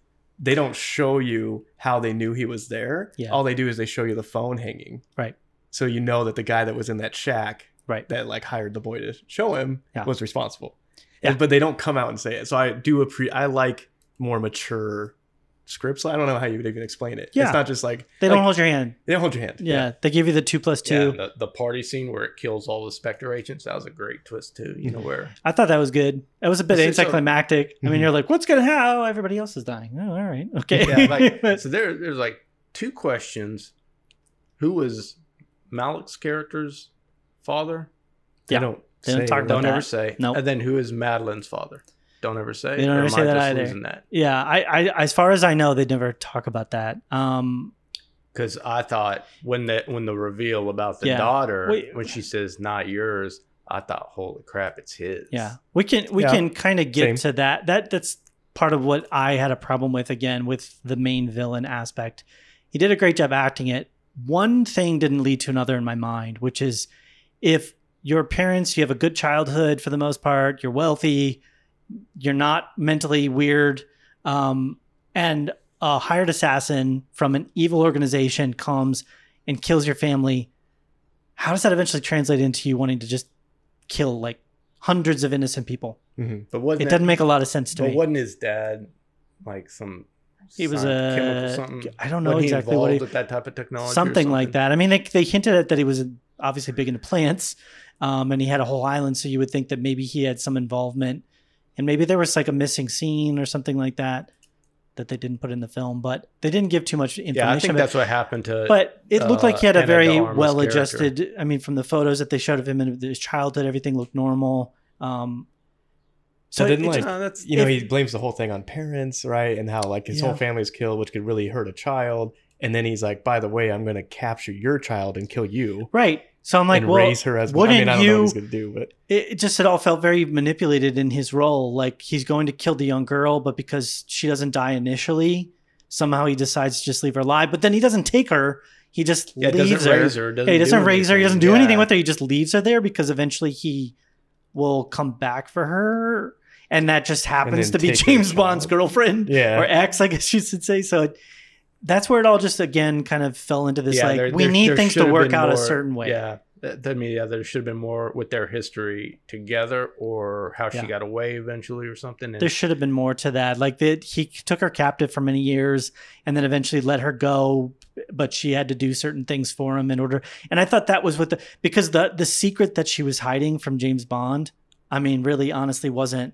they don't show you how they knew he was there. Yeah. All they do is they show you the phone hanging. Right. So you know that the guy that was in that shack Right. that like hired the boy to show him Yeah. was responsible. Yeah. And- but they don't come out and say it. So I do appre I like more mature scripts. I don't know how you would even explain it. Yeah. It's not just like They don't like, hold your hand. they don't hold your hand. Yeah. They give you the two plus Yeah, two. the, the party scene where it kills all the Spectre agents, that was a great twist too. You know where I thought that was good. It was a bit It's- it's a- anticlimactic. I mean, Mhm. you're like, what's gonna happen? Everybody else is dying. Oh, all right, okay. yeah, like so there there's like two questions. Who was Malek's character's father? They Yeah. don't They don't talk about Don't that. ever say. Nope. And then who is Madeleine's father? Don't ever say. They don't ever say I that just either. that? yeah, I, I, as far as I know, they never talk about that. Um, Because I thought when the when the reveal about the Yeah. daughter, Wait. when she says not yours, I thought, holy crap, it's his. yeah, we can, we Yeah. can kind of get Same. to that. That that's part of what I had a problem with again with the main villain aspect. He did a great job acting it. One thing didn't lead to another in my mind, which is if your parents, you have a good childhood for the most part, you're wealthy, you're not mentally weird, um, and a hired assassin from an evil organization comes and kills your family. How does that eventually translate into you wanting to just kill like hundreds of innocent people? Mhm. But wasn't It doesn't make a lot of sense to But me. wasn't his dad like some? He was something. I don't know Wasn't he exactly what he- with that type of technology. or something like that. I mean, they, they hinted at that he was obviously big into plants, um, and he had a whole island. So you would think that maybe he had some involvement, and maybe there was like a missing scene or something like that that they didn't put in the film. But they didn't give too much information. Yeah, I think that's what happened to. but it looked like he had uh, a very Ana de Armas well-adjusted. I mean, from the photos that they showed of him in his childhood, everything looked normal. Um, so So didn't it like just- No, that's you know if- he blames the whole thing on parents, right? And how like his Yeah. whole family is killed, which could really hurt a child. And then he's like, by the way, I'm going to capture your child and kill you right. So I'm like, and well, raise her as. I wouldn't mean, I don't know you- what he's going to do, but it, it just it all felt very manipulated in his role. Like he's going to kill the young girl, but because she doesn't die initially, somehow he decides to just leave her alive. But then he doesn't take her; he just yeah, leaves doesn't her. raise her. Doesn't Yeah, he doesn't do raise her. He doesn't do anything with her. He just leaves her there because eventually he will come back for her, and that just happens to be James Bond's girlfriend yeah, or ex, I guess you should say. So. It, that's where it all just again kind of fell into this Yeah, like there- we there- need there things to work out a certain way. Yeah, that, that mean yeah, there should have been more with their history together, or how she Yeah. got away eventually, or something. And there should have been more to that. Like that, he took her captive for many years, and then eventually let her go. But she had to do certain things for him in order. And I thought that was what the because the the secret that she was hiding from James Bond. I mean, really, honestly, wasn't.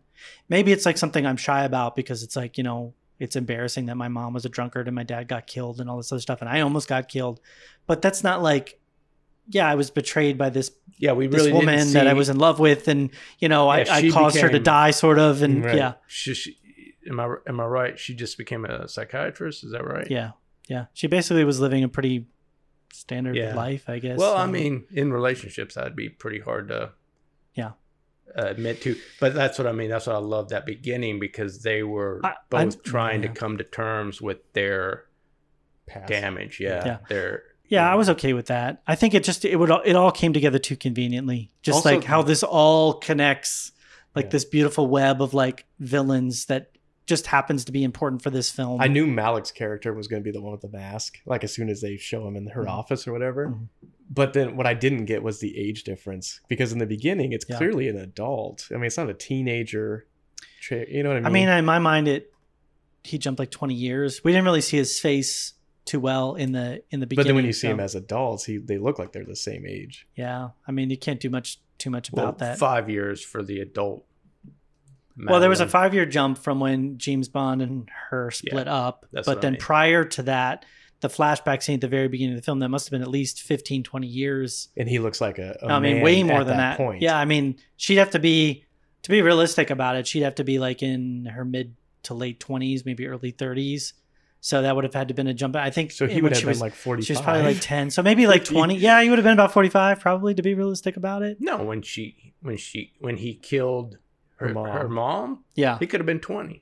Maybe it's like something I'm shy about because it's like you know it's embarrassing that my mom was a drunkard and my dad got killed and all this other stuff, and I almost got killed. But that's not like. Yeah, I was betrayed by this yeah, we this really didn't woman that I was in love with, and you know, Yeah, I, I caused her to die, sort of, and Right. yeah, She, she, am I am I right? She just became a psychiatrist. Is that right? Yeah, yeah. She basically was living a pretty standard Yeah. life, I guess. Well, I mean, in relationships, that'd be pretty hard to, Yeah. Uh, admit to. But that's what I mean. That's what I love that beginning because they were I- both I- trying yeah. to come to terms with their Pass. damage. Yeah, Yeah. their yeah, I was okay with that. I think it just it would all- it all came together too conveniently. Just Also- like how this all connects, like Yeah. this beautiful web of like villains that just happens to be important for this film. I knew Malek's character was going to be the one with the mask, like as soon as they show him in her Mhm. office or whatever. Mhm. But then what I didn't get was the age difference because in the beginning it's Yeah. clearly an adult. I mean, it's not a teenager. Tra- you know what I mean? I mean, in my mind, it he jumped like twenty years. We didn't really see his face too well in the in the beginning. but then when you see him as adults, he they look like they're the same age. yeah, I mean, you can't do much too much well, about that. five years for the adult. Well, there was a five year jump from when James Bond and her split up. that's But what I then mean. prior to that, the flashback scene at the very beginning of the film, that must have been at least 15, 20 years. And he looks like a, a I mean, man way more than that. point. Yeah, I mean, she'd have to be, to be realistic about it, she'd have to be like in her mid to late 20s, maybe early 30s. So that would have had to been a jump. I think So he would have she been was, like 45. she was probably like 10. So maybe like 20. Yeah, he would have been about 45 probably to be realistic about it. No, when she when she when he killed her Her mom, mom. her mom Yeah. he could have been 20,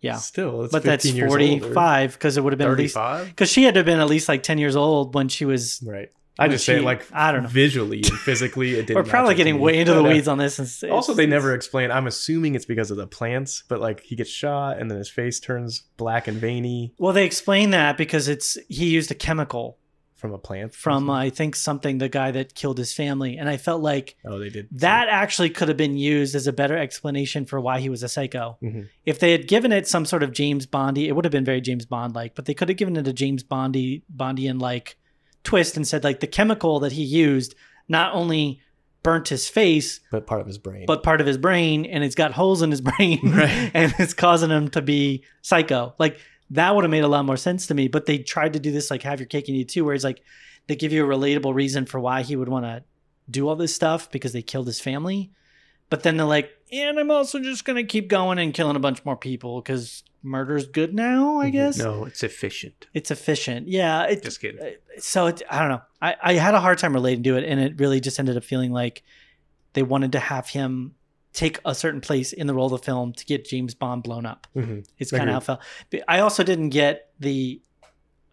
Yeah. Still, it's but that's 15 years 45 because it would have been at least 35. because she had to have been at least like 10 years old when she was Right. I just say like I don't know. visually and physically it didn't. we're probably getting me. way into the weeds on this and it's- Also, they never explain. I'm assuming it's because of the plants, but like he gets shot and then his face turns black and veiny well they explain that because it's he used a chemical from a plant. from I think something the guy that killed his family and I felt like oh, they did that actually could have been used as a better explanation for why he was a psycho. Mhm. If they had given it some sort of James Bondy, it would have been very James Bond like, but they could have given it a James Bondy Bondian like twist and said like the chemical that he used not only burnt his face but part of his brain. but part of his brain and it's got holes in his brain Right. and it's causing him to be psycho. Like that would have made a lot more sense to me. But they tried to do this like have your cake and eat it too, where it's like they give you a relatable reason for why he would want to do all this stuff because they killed his family. But then they're like, and I'm also just gonna keep going and killing a bunch more people because murder's good now. I Mhm. guess No, it's efficient. it's efficient. Yeah, it, Just kidding. so it, I don't know. I, I had a hard time relating to it, and it really just ended up feeling like they wanted to have him take a certain place in the role of the film to get James Bond blown up. Mhm. It's kind of how it felt. But I also didn't get the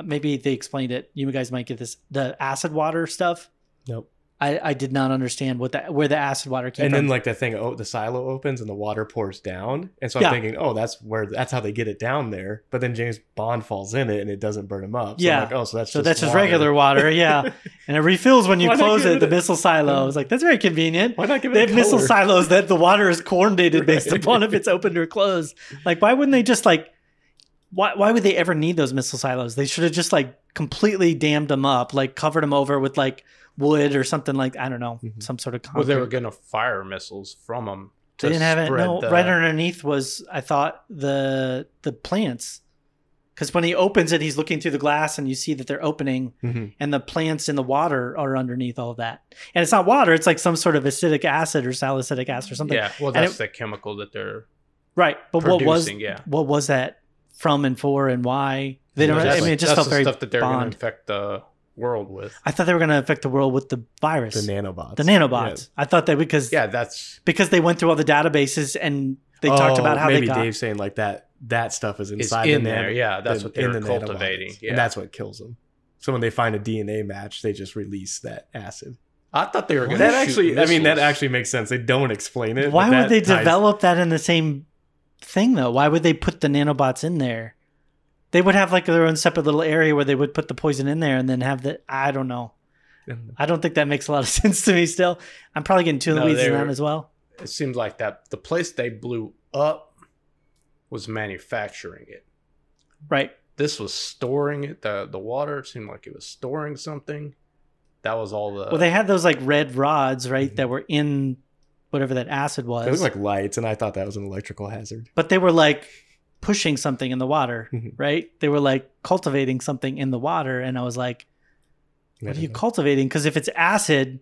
maybe they explained it. You guys might get this the acid water stuff. Nope. I, I did not understand what that where the acid water came from. And from. then like the thing, oh, the silo opens and the water pours down, and so I'm thinking, oh, that's where that's how they get it down there. But then James Bond falls in it and it doesn't burn him up. So Yeah. I'm like, oh, so that's so just that's just water. regular water, yeah. and it refills when you close give it. The missile silo. I was like, that's very convenient. Why not give it They have missile silos that the water is coordinated based upon if it's opened or closed. Like, why wouldn't they just like? Why why would they ever need those missile silos? They should have just like completely dammed them up, like covered them over with like wood or something like I don't know, Mhm. some sort of. Well, they were going to fire missiles from them. They didn't have it. No, the, right underneath was I thought the the plants. Because when he opens it, he's looking through the glass, and you see that they're opening, Mhm. and the plants in the water are underneath all that. And it's not water; it's like some sort of acidic acid or salicylic acid or something. Yeah, well, that's it- the chemical that they're Right, but what was yeah, what was that from and for and why? They don't. I mean, it just felt very stuff that they're going to infect the world with. I thought they were going to affect the world with the virus, The nanobots. the, nanobots. nanobots. I thought that because Yeah, that's because they went through all the databases and they talked Oh, about how maybe they got. Dave's saying like that that stuff is it's inside in the there. nano- Yeah, that's the- what they're the cultivating. nanobots. Yeah, and that's what kills them. So when they find a DNA match, they just release that acid. I thought they were going to That actually, I mean, that actually makes sense. They don't explain it. Why would they ties- develop that in the same thing though? Why would they put the nanobots in there? They would have like their own separate little area where they would put the poison in there and then have the. I don't know. I don't think that makes a lot of sense to me. Still, I'm probably getting the No, weeds in that as well. It seems like that the place they blew up was manufacturing it. Right. This was storing it. the The water seemed like it was storing something. That was all the. Well, they had those like red rods, right, Mhm. that were in whatever that acid was. It was. like lights, and I thought that was an electrical hazard. but they were like pushing something in the water, Mhm. right? They were like cultivating something in the water, and I was like, "What are you know. cultivating?" Because if it's acid,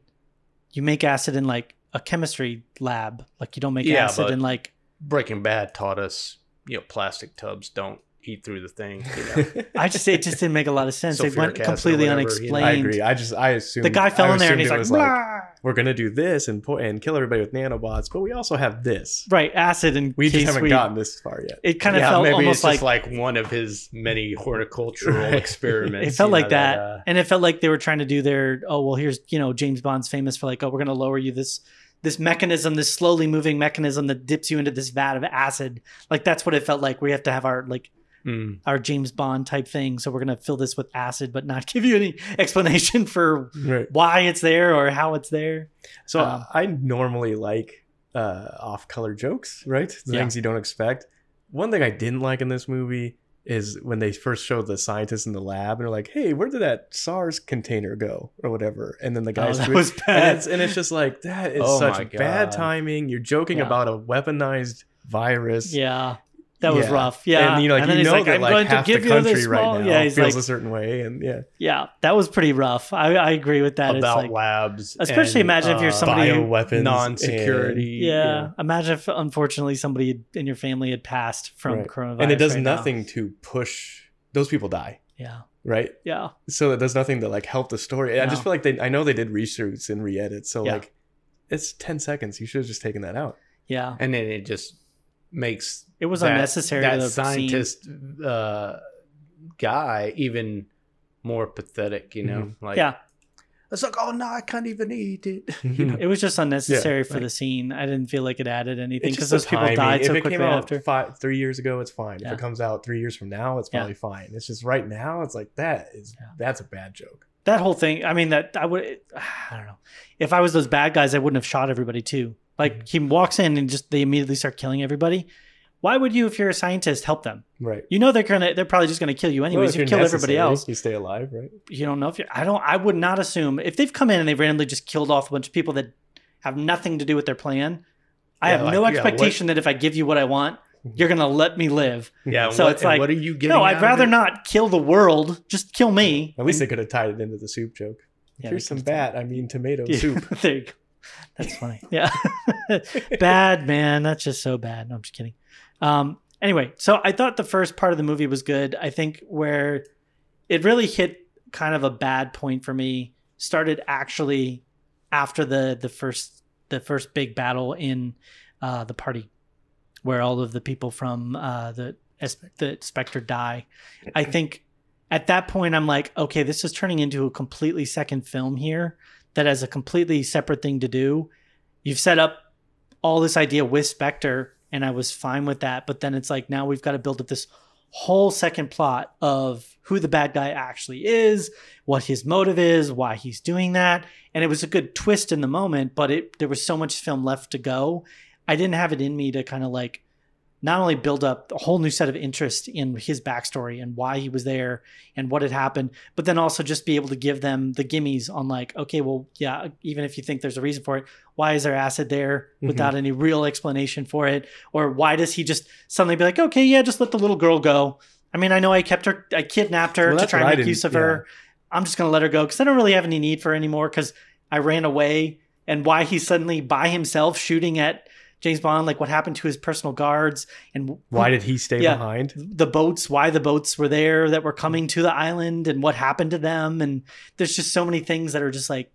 you make acid in like a chemistry lab. Like you don't make Yeah, acid in like Breaking Bad taught us, you know, plastic tubs don't eat through the thing. You know? I just it just didn't make a lot of sense. It went completely whatever, you know. unexplained. I agree. I just I assume The guy fell I in there and assumed he's it like, we're gonna do this and po- and kill everybody with nanobots, but we also have this. right, acid and We just haven't we. gotten this far yet. it kind of yeah, felt maybe almost it's like just like one of his many horticultural Right. experiments. it felt like know, that, uh, and it felt like they were trying to do their oh well here's you know james bond's famous for like oh we're going to lower you this this mechanism this slowly moving mechanism that dips you into this vat of acid like that's what it felt like we have to have our like mm. our james bond type thing so we're going to fill this with acid but not give you any explanation for Right. why it's there or how it's there So Um, I normally like uh, off-color jokes, right? The Yeah. things you don't expect. One thing I didn't like in this movie is when they first showed the scientists in the lab and they're like, "Hey, where did that SARS container go?" or whatever, and then the oh, guys that tweet- was and it's, and it's just like that is Oh such bad timing. You're joking Yeah. about a weaponized virus. yeah that was Yeah. rough. Yeah, and you know, like And then you he's know like, that "I'm like going to half the give you this country right small-" now Yeah, he's feels like, a certain way, and yeah, yeah, that was pretty rough. I, I agree with that. about it's like, labs, especially and, imagine if you're uh, somebody who- bioweapons, non-security. yeah, imagine if unfortunately somebody in your family had passed from Right. coronavirus, and, and it does right now. nothing to push those people die, Yeah, right? yeah, So it does nothing to like help the story. I just feel like they, I know they did reshoots and re-edits, so Yeah. like it's ten seconds. You should have just taken that out. yeah. and then it just makes It was that- unnecessary. That the scientist uh, guy even more pathetic. You know, Mm-hmm. like yeah, it's like, oh no, I can't even eat it. you know? it was just unnecessary for like- the scene. I didn't feel like it added anything because those people died if so it quickly came out after. Five, three years ago, it's fine. Yeah. If it comes out three years from now, it's Yeah. probably fine. It's just right now, it's like that is Yeah. that's a bad joke. that whole thing i mean that i would i don't know if i was those bad guys i wouldn't have shot everybody too like Mhm. he walks in and just they immediately start killing everybody why would you if you're a scientist help them Right. you know they're gonna they're probably just gonna kill you anyways Well, you kill everybody else You stay alive, right? you don't know if you i don't i would not assume if they've come in and they've randomly just killed off a bunch of people that have nothing to do with their plan i Yeah, have like, no yeah, expectation that if i give you what i want mhm. you're gonna let me live yeah. So what, it's like, what are you getting? no i'd rather not kill the world just kill me At least they could have tied it into the soup joke. Yeah, Here's some bat. I mean tomato Yeah, soup. there you go. That's funny. Yeah. bad, man. That's just so bad. No, I'm just kidding. Um, anyway, so I thought the first part of the movie was good. I think where it really hit kind of a bad point for me started actually after the the first the first big battle in uh, the party where all of the people from uh, the the Spectre die. I think at that point I'm like, okay, this is turning into a completely second film here that has a completely separate thing to do. You've set up all this idea with Spectre, and I was fine with that. But then it's like now we've got to build up this whole second plot of who the bad guy actually is, what his motive is, why he's doing that. And it was a good twist in the moment, but it there was so much film left to go. I didn't have it in me to kind of like not only build up a whole new set of interest in his backstory and why he was there and what had happened, but then also just be able to give them the gimmies on like, okay, well, yeah, even if you think there's a reason for it, why is there acid there Mhm. without any real explanation for it? Or why does he just suddenly be like, okay, yeah, just let the little girl go? I mean, I know I kept her, I kidnapped her Well, to try and make use of her. I'm just gonna let her go because I don't really have any need for her anymore because I ran away. And why he's suddenly by himself shooting at James Bond, like what happened to his personal guards and Why did he stay Yeah. behind? the boats, why the boats were there that were coming to the island and what happened to them. And there's just so many things that are just like,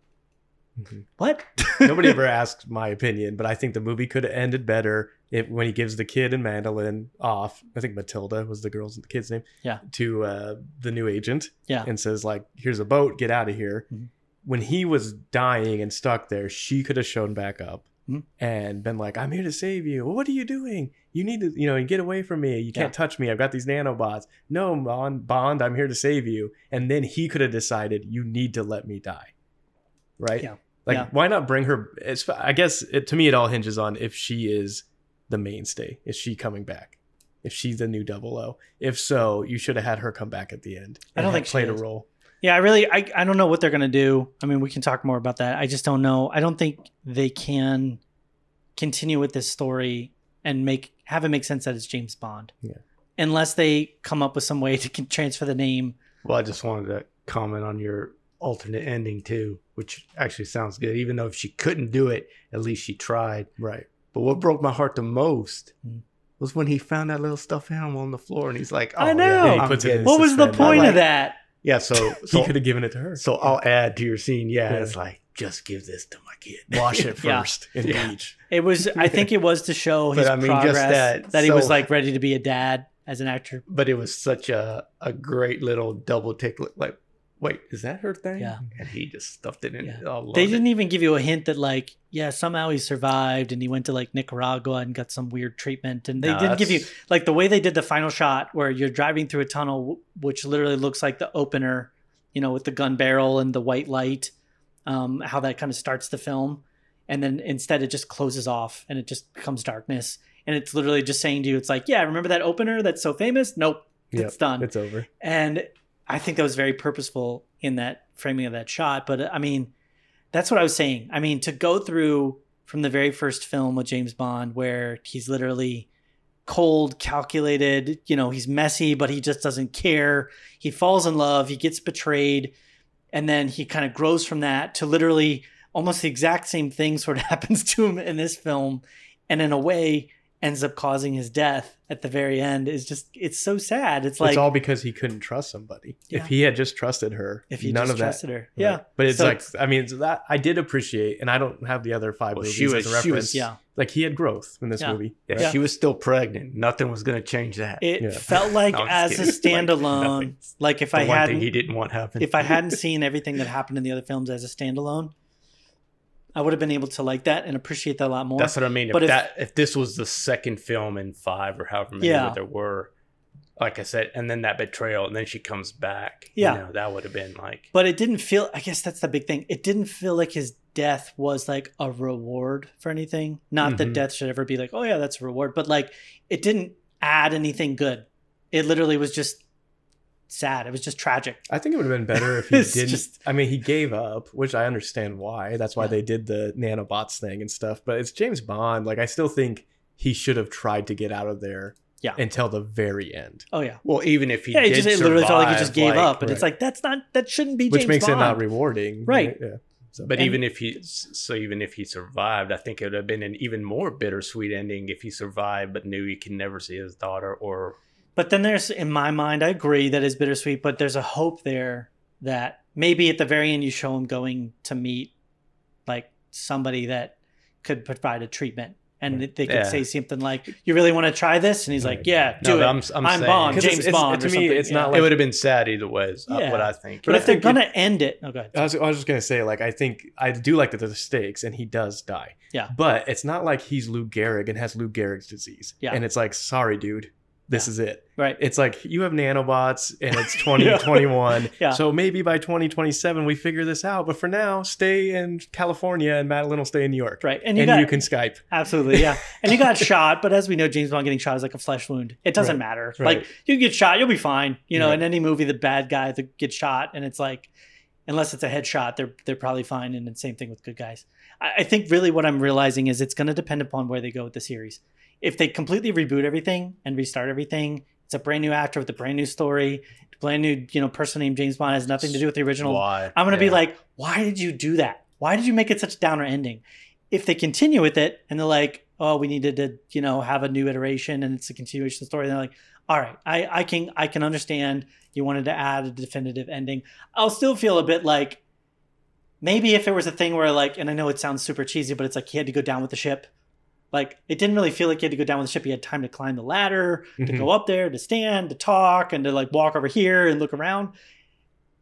Mhm. what? Nobody ever asked my opinion, but I think the movie could have ended better if when he gives the kid and Madeleine off. I think Matilda was the girl's the kid's name. Yeah. To uh, the new agent. Yeah. And says like, "Here's a boat. Get out of here." Mhm. When he was dying and stuck there, she could have shown back up Mhm. and been like, "I'm here to save you. What are you doing? You need to, you know, get away from me. You can't Yeah. touch me. I've got these nanobots. No, Bond, Bond, I'm here to save you." And then he could have decided, "You need to let me die." Right? Yeah. Like, Yeah. why not bring her? It's, I guess it, to me, it all hinges on if she is the mainstay. Is she coming back? If she's the new Double O. If so, you should have had her come back at the end. I don't think she played a role. Yeah, I really, I, I don't know what they're going to do. I mean, we can talk more about that. I just don't know. I don't think they can continue with this story and make, have it make sense that it's James Bond. Yeah. Unless they come up with some way to transfer the name. Well, I just wanted to comment on your alternate ending too, which actually sounds good. Even though if she couldn't do it, at least she tried. Right. But what broke my heart the most Hmm. was when he found that little stuffed animal on the floor, and he's like, "Oh, I know. yeah, Yeah, he I'm it in What was the point I of that? Yeah, so he so, could have given it to her. so I'll add to your scene. Yeah, Yeah. it's like just give this to my kid. wash it Yeah. first and Yeah. bleach. It was, I think it was to show But his I mean, progress just that, that, he was like ready to be a dad as an actor. but it was such a a great little double take. Like, wait, is that her thing? Yeah. and he just stuffed it in. Yeah. Love They didn't even give you a hint that like, yeah, somehow he survived and he went to like Nicaragua and got some weird treatment. And they No, didn't give you like the way they did the final shot where you're driving through a tunnel, which literally looks like the opener, you know, with the gun barrel and the white light, um, how that kind of starts the film. And then instead it just closes off and it just becomes darkness. And it's literally just saying to you, it's like, yeah, remember that opener that's so famous? Nope, Yep, it's done. It's over. And I think that was very purposeful in that framing of that shot. But I mean, that's what I was saying. I mean, to go through from the very first film with James Bond, where he's literally cold, calculated. You know, he's messy, but he just doesn't care. He falls in love. He gets betrayed, and then he kind of grows from that to literally almost the exact same thing sort of happens to him in this film, and in a way ends up causing his death at the very end. Is just it's so sad. It's like it's all because he couldn't trust somebody. Yeah. If he had just trusted her, if he none just of that. trusted her. Right. Yeah, but it's So like I mean it's that I did appreciate, and I don't have the other five Well, movies she was- as a she reference. was- yeah. like he had growth in this Yeah. movie. Yeah, she was still pregnant. Nothing was going to change that. It Yeah. felt like No, as just a kidding. Like, standalone, like, if the I hadn't he didn't want happen. if I hadn't seen everything that happened in the other films as a standalone, I would have been able to like that and appreciate that a lot more. That's what I mean. But if- that if this was the second film in five or however many Yeah. there were, like I said, and then that betrayal, and then she comes back. Yeah. you know, that would have been like but it didn't feel. I guess that's the big thing. It didn't feel like his death was like a reward for anything. Not that Mhm. death should ever be like, oh yeah, that's a reward. But like, it didn't add anything good. It literally was just sad. It was just tragic. I think it would have been better if he didn't. just- I mean, he gave up, which I understand why. That's why Yeah. they did the nanobots thing and stuff. But it's James Bond. Like, I still think he should have tried to get out of there Yeah. until the very end, Oh yeah. well, even if he Yeah, it did just it literally felt like he just gave like- up, and it's like that's not that shouldn't be which James makes it not Bond. rewarding. Right. Yeah. So, But And- even if he, so even if he survived, I think it would have been an even more bittersweet ending if he survived but knew he could never see his daughter. Or But then there's, in my mind, I agree that is bittersweet, but there's a hope there that maybe at the very end you show him going to meet like somebody that could provide a treatment. And they could Yeah. say something like, "You really want to try this?" And he's like, "Yeah, no, do but it." I'm, I'm, I'm saying, Bond, 'Cause James it's- it's- Bond. to or me, something. it's Yeah. not it would have been sad either way. Is uh, Yeah. what I think. But I if they're think gonna end it, oh, go. I was, I was just gonna say, like, I think I do like that there's stakes, and he does die. Yeah. But it's not like he's Lou Gehrig and has Lou Gehrig's disease. Yeah. And it's like, sorry, dude, this Yeah. is it. Right. It's like you have nanobots, and it's 2021. Yeah. So maybe by 2027 we figure this out. But for now, stay in California, and Madeleine will stay in New York. Right. And And you you, can Skype. absolutely, yeah. And you got shot, but as we know, James Bond getting shot is like a flesh wound. It doesn't Right. matter. Right. Like you get shot, you'll be fine. You know, Right. in any movie, the bad guy that gets shot, and it's like, unless it's a headshot, they're they're probably fine. And the same thing with good guys. I, I think really what I'm realizing is it's going to depend upon where they go with the series. If they completely reboot everything and restart everything, it's a brand new actor with a brand new story, brand new you know person named James Bond has nothing to do with the original. Why? I'm gonna be like, why did you do that? Why did you make it such a downer ending? If they continue with it and they're like, oh, we needed to, you know, have a new iteration and it's a continuation of the story, they're like, all right, I, I can I can understand you wanted to add a definitive ending. I'll still feel a bit like maybe if it was a thing where like, and I know it sounds super cheesy, but it's like he had to go down with the ship. Like it didn't really feel like he had to go down with the ship. He had time to climb the ladder, to Mhm. go up there, to stand, to talk, and to like walk over here and look around.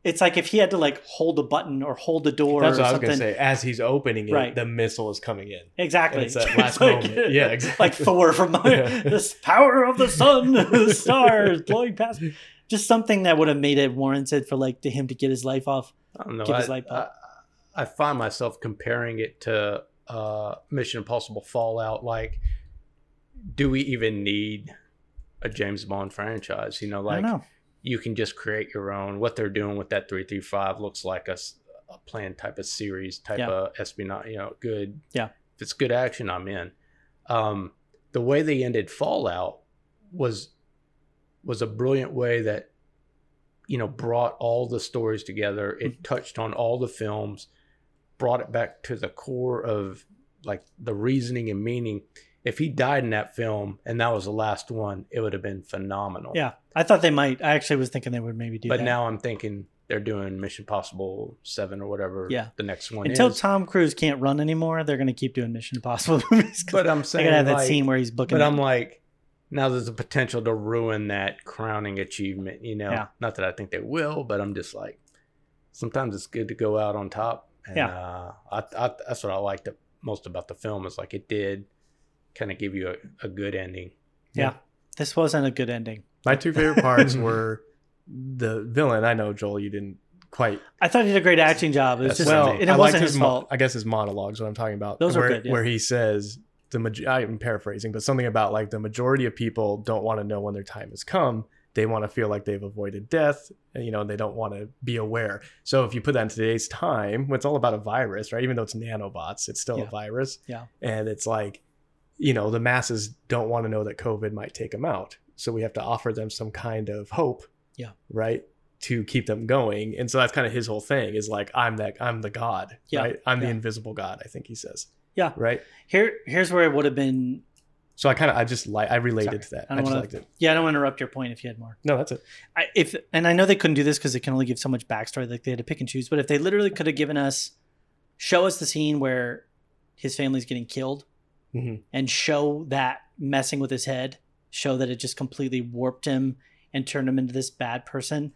It's like if he had to like hold a button or hold a door That's or what I was something. gonna say. As he's opening it, Right. the missile is coming in. Exactly. And it's that It's last like- moment. Yeah, exactly. Like Thor from my, Yeah. this power of the sun, the stars blowing past. Just something that would have made it warranted for like to him to get his life off. I don't know. give I, his life I. I find myself comparing it to uh, Mission Impossible Fallout. Like, do we even need a James Bond franchise? You know, like know. you can just create your own. What they're doing with that three three five looks like a planned type of series, type Yeah. of espionage. You know, good. Yeah. If it's good action, I'm in. Um, the way they ended Fallout was was a brilliant way that you know brought all the stories together. Mm-hmm. It touched on all the films, brought it back to the core of like the reasoning and meaning. If he died in that film and that was the last one, it would have been phenomenal. Yeah, I thought they might. I actually was thinking they would maybe do But that. now I'm thinking they're doing Mission Possible Seven or whatever. Yeah. the next one until is. Tom Cruise can't run anymore, they're going to keep doing Mission Impossible movies. But I'm saying they saying, gotta have that scene where he's booking. but. I'm like, now there's a potential to ruin that crowning achievement. You know, Yeah. not that I think they will, but I'm just like, sometimes it's good to go out on top. And, Yeah. uh, I, I, that's what I liked the most about the film is like it did kind of give you a, a good ending. yeah, this wasn't a good ending. My two favorite parts were the villain. I know Joel, you didn't quite. I thought he did a great acting job. It was That's just, well, and it I liked wasn't his mo- fault. I guess his monologues. What I'm talking about. Those are where, good, yeah. Where he says the maj- I'm paraphrasing, but something about like the majority of people don't want to know when their time has come. They want to feel like they've avoided death, and, you know, and they don't want to be aware. So if you put that in today's time, it's all about a virus, right? Even though it's nanobots, it's still Yeah. a virus. Yeah. And it's like you know, the masses don't want to know that COVID might take them out. So we have to offer them some kind of hope. Yeah. Right. To keep them going. And so that's kind of his whole thing is like, I'm that, I'm the God. Yeah, Right. I'm the invisible God, I think he says. Yeah. Right. Here, here's where it would have been. So I kind of, I just like, I related to that. I I, don't just wanna- liked it. Yeah, I don't want to interrupt your point if you had more. No, that's it. I, if and I know they couldn't do this because they can only give so much backstory, like they had to pick and choose. But if they literally could have given us, show us the scene where his family's getting killed, Mhm. and show that messing with his head, show that it just completely warped him and turned him into this bad person.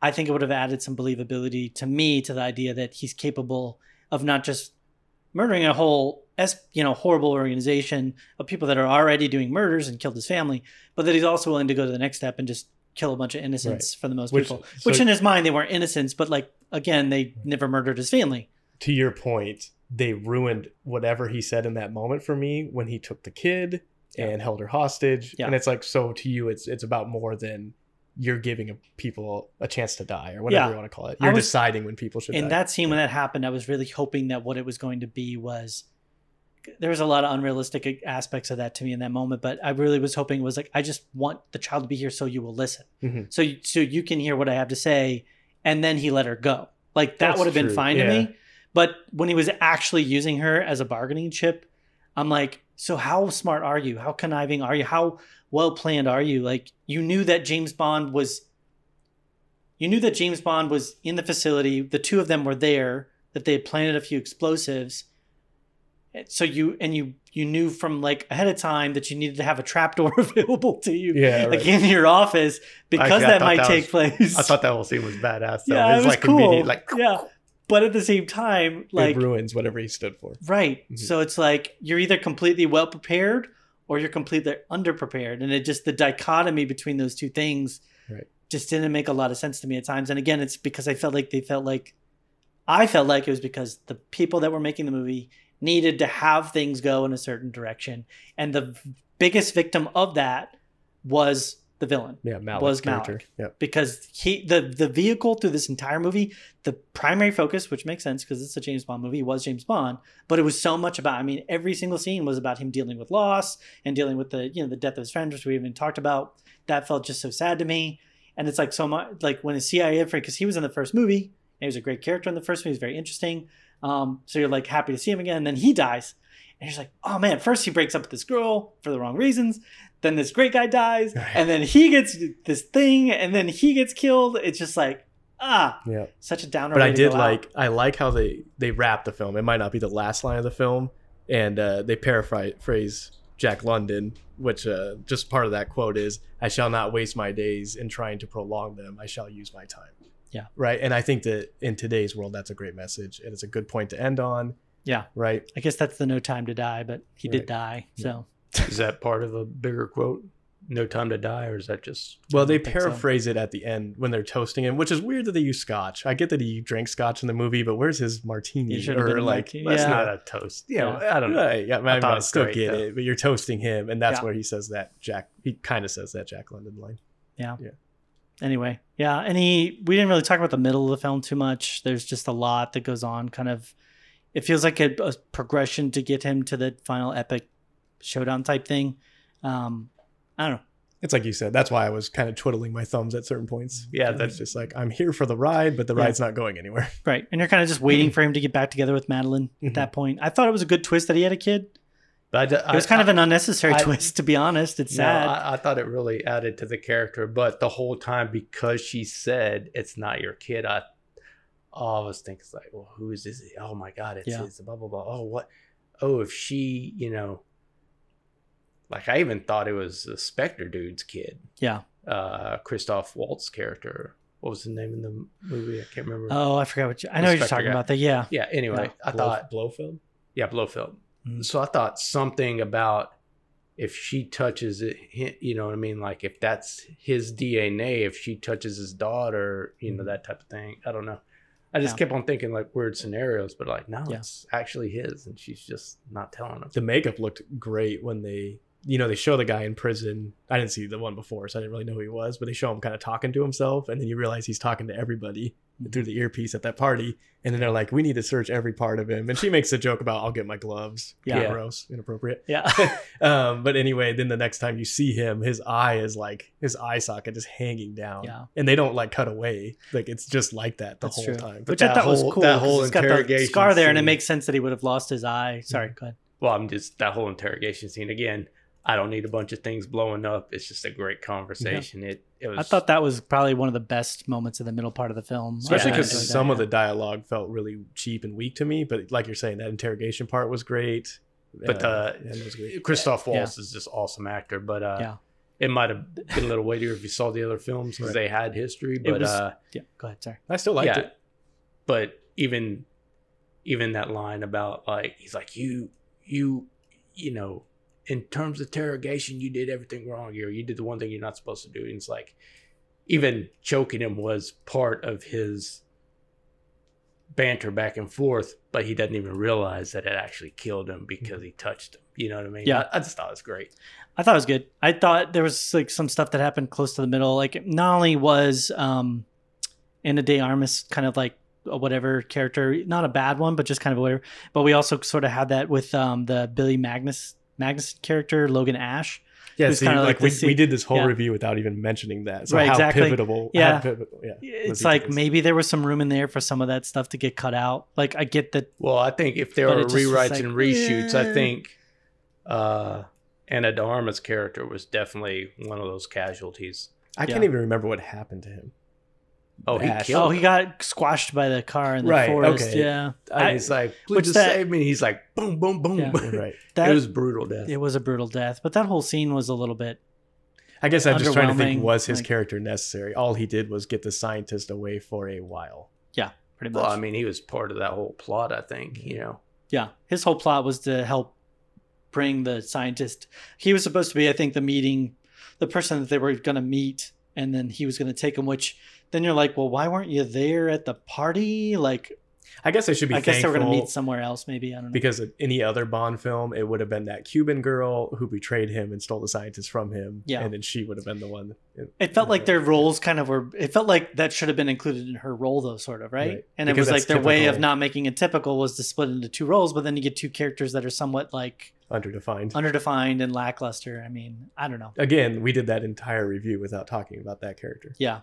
I think it would have added some believability to me to the idea that he's capable of not just murdering a whole es- you know horrible organization of people that are already doing murders and killed his family, but that he's also willing to go to the next step and just kill a bunch of innocents for the most Which- people. so- Which in his mind they weren't innocents, but like again they never murdered his family. To your point, they ruined whatever he said in that moment for me when he took the kid Yeah. and held her hostage. Yeah. And it's like, so to you, it's it's about more than you're giving a, people a chance to die or whatever Yeah. you want to call it. You're was- deciding when people should in die. that scene when that happened, I was really hoping that what it was going to be was there was a lot of unrealistic aspects of that to me in that moment, but I really was hoping it was like I just want the child to be here so you will listen, Mhm. so you, so you can hear what I have to say, and then he let her go. Like that would have been fine yeah. to me. But when he was actually using her as a bargaining chip, I'm like, so how smart are you? How conniving are you? How well planned are you? Like you knew that James Bond was you knew that James Bond was in the facility. The two of them were there. That they had planted a few explosives. So you and you you knew from like ahead of time that you needed to have a trapdoor available to you, Yeah, like in your office, because Actually, that might that take was- place. I thought that whole scene was badass. Though. yeah, it was, like cool. like yeah, but at the same time, like it ruins whatever he stood for. Right. Mhm. So it's like you're either completely well prepared or you're completely underprepared. And it just the dichotomy between those two things Right. just didn't make a lot of sense to me at times. And again, it's because I felt like they felt like I felt like it was because the people that were making the movie needed to have things go in a certain direction. And the biggest victim of that was the villain Yeah, Malek's Was. Malek. Yep. because he the the vehicle through this entire movie the primary focus which makes sense because it's a james bond movie was james bond but it was so much about i mean every single scene was about him dealing with loss and dealing with the you know the death of his friends which we even talked about that felt just so sad to me and it's like so much like when a cia friend, because he was in the first movie and he was a great character in the first movie he was very interesting um, so you're like happy to see him again and then he dies and you're like oh man first he breaks up with this girl for the wrong reasons then this great guy dies Right. and then he gets this thing and then he gets killed it's just like ah Yeah. such a downer But I did go out. like I like how they they wrap the film. It might not be the last line of the film, and uh, they paraphrase Jack London, which uh, just part of that quote is, "I shall not waste my days in trying to prolong them. I shall use my time." Yeah. Right. And I think that in today's world, that's a great message, and it's a good point to end on. Yeah. Right. i guess that's the no time to die but he did Right. die so is that part of a bigger quote? No time to die, or is that just Well, they don't so. paraphrase it at the end when they're toasting him, which is weird that they use scotch. I get that he drank scotch in the movie, but where's his martini? He should have Or been like, like, that's yeah. not a toast? You know, I don't know. Right, yeah, I, I thought I it was still great, get though. it, but you're toasting him, and that's Yeah. where he says that Jack. He kind of says that Jack London line. Anyway yeah and he we didn't really talk about the middle of the film too much there's just a lot that goes on kind of it feels like a, a progression to get him to the final epic showdown type thing um i don't know It's like you said. That's why I was kind of twiddling my thumbs at certain points. Yeah, that's that's- just like I'm here for the ride, but the Yeah. ride's not going anywhere. right and you're kind of just waiting for him to get back together with madeleine at that point i thought it was a good twist that he had a kid But I, it was kind of an unnecessary I- twist to be honest it's No, sad I, I thought it really added to the character, but the whole time because she said it's not your kid, I, oh, think thinking like, well, who is this? Oh my god, it's, Yeah. it's blah blah blah. Oh what? Oh, if she, you know, like I even thought it was the Spectre dude's kid, yeah uh, Christoph Waltz character. What was the name in the movie? I can't remember. oh i forgot what you i know what you're talking guy. about that yeah yeah. Anyway, Yeah. I thought Blofeld. yeah, Blofeld. Mhm. So I thought something about if she touches it, you know what I mean? Like if that's his DNA, if she touches his daughter, you know, Mhm. that type of thing. I don't know. I just Yeah. kept on thinking like weird scenarios, but like, no, Yeah. it's actually his and she's just not telling him. The makeup looked great when they, you know, they show the guy in prison. I didn't see the one before, so I didn't really know who he was, but they show him kind of talking to himself, and then you realize he's talking to everybody through the earpiece at that party, and then they're like, "We need to search every part of him," and she makes a joke about, "I'll get my gloves." Yeah. gross, inappropriate. Yeah. um, but anyway, then the next time you see him, his eye is like his eye socket is hanging down. Yeah. and they don't like cut away. Like it's just like that the That's whole true. time. But Which I that thought was whole- cool. that 'cause whole it's got the interrogation scar there, and it makes sense that he would have lost his eye. Sorry, go ahead. Well, I'm just that whole interrogation scene again. I don't need a bunch of things blowing up. It's just a great conversation. It it was. I thought that was probably one of the best moments in the middle part of the film, especially I because enjoyed that, some of yeah. the dialogue felt really cheap and weak to me. But like you're saying, that interrogation part was great. But uh, yeah, it was great. Christoph Yeah. Waltz is just awesome actor. But uh, Yeah. it might have been a little weightier if you saw the other films because Right. they had history. But was- uh, Yeah, go ahead. Sorry. I still liked yeah, it. but even even that line about like he's like you you you know in terms of interrogation you did everything wrong here you did the one thing you're not supposed to do and it's like even choking him was part of his banter back and forth but he doesn't even realize that it actually killed him because he touched him you know what i mean Yeah. i, I just thought it was great I thought it was good. I thought there was like some stuff that happened close to the middle. Like not only was um Ana De Armas kind of like a whatever character, not a bad one, but just kind of whatever. But we also sort of had that with um the Billy Magnussen Magnus character, Logan Ash. Yeah, was see, kinda like, like we, the we did this whole yeah. review without even mentioning that. So Right, how exactly. pivotal. Yeah. how pivotal, yeah. It's was like this. maybe there was some room in there for some of that stuff to get cut out. Like I get that well i think if there But were it just was rewrites like, and reshoots eh. i think uh ana de armas character was definitely one of those casualties I can't even remember what happened to him. Oh he Ash. killed Oh, he got squashed by the car in the Right, forest. okay. Yeah. And I- he's like, which which just that- save me. He's like, boom, boom, boom. Yeah. right. that it was brutal death. it was a brutal death, but that whole scene was a little bit I guess I'm just trying to think was his like- character necessary? All he did was get the scientist away for a while. Yeah, pretty much. well, I mean, he was part of that whole plot. I think you know. Yeah, his whole plot was to help bring the scientist. He was supposed to be, I think, the meeting, the person that they were going to meet, and then he was going to take him. Which then you're like, well, why weren't you there at the party? Like, I guess I should be I guess they were going to meet somewhere else. Maybe I don't know. because any other Bond film, it would have been that Cuban girl who betrayed him and stole the scientist from him. Yeah. and then she would have been the one. it felt like their roles kind of were. It felt like that should have been included in her role, though, sort of, right? Right. And it was like their way of not making it typical was to split into two roles, but then you get two characters that are somewhat like underdefined. underdefined and lackluster. I mean, I don't know. Again, we did that entire review without talking about that character. Yeah,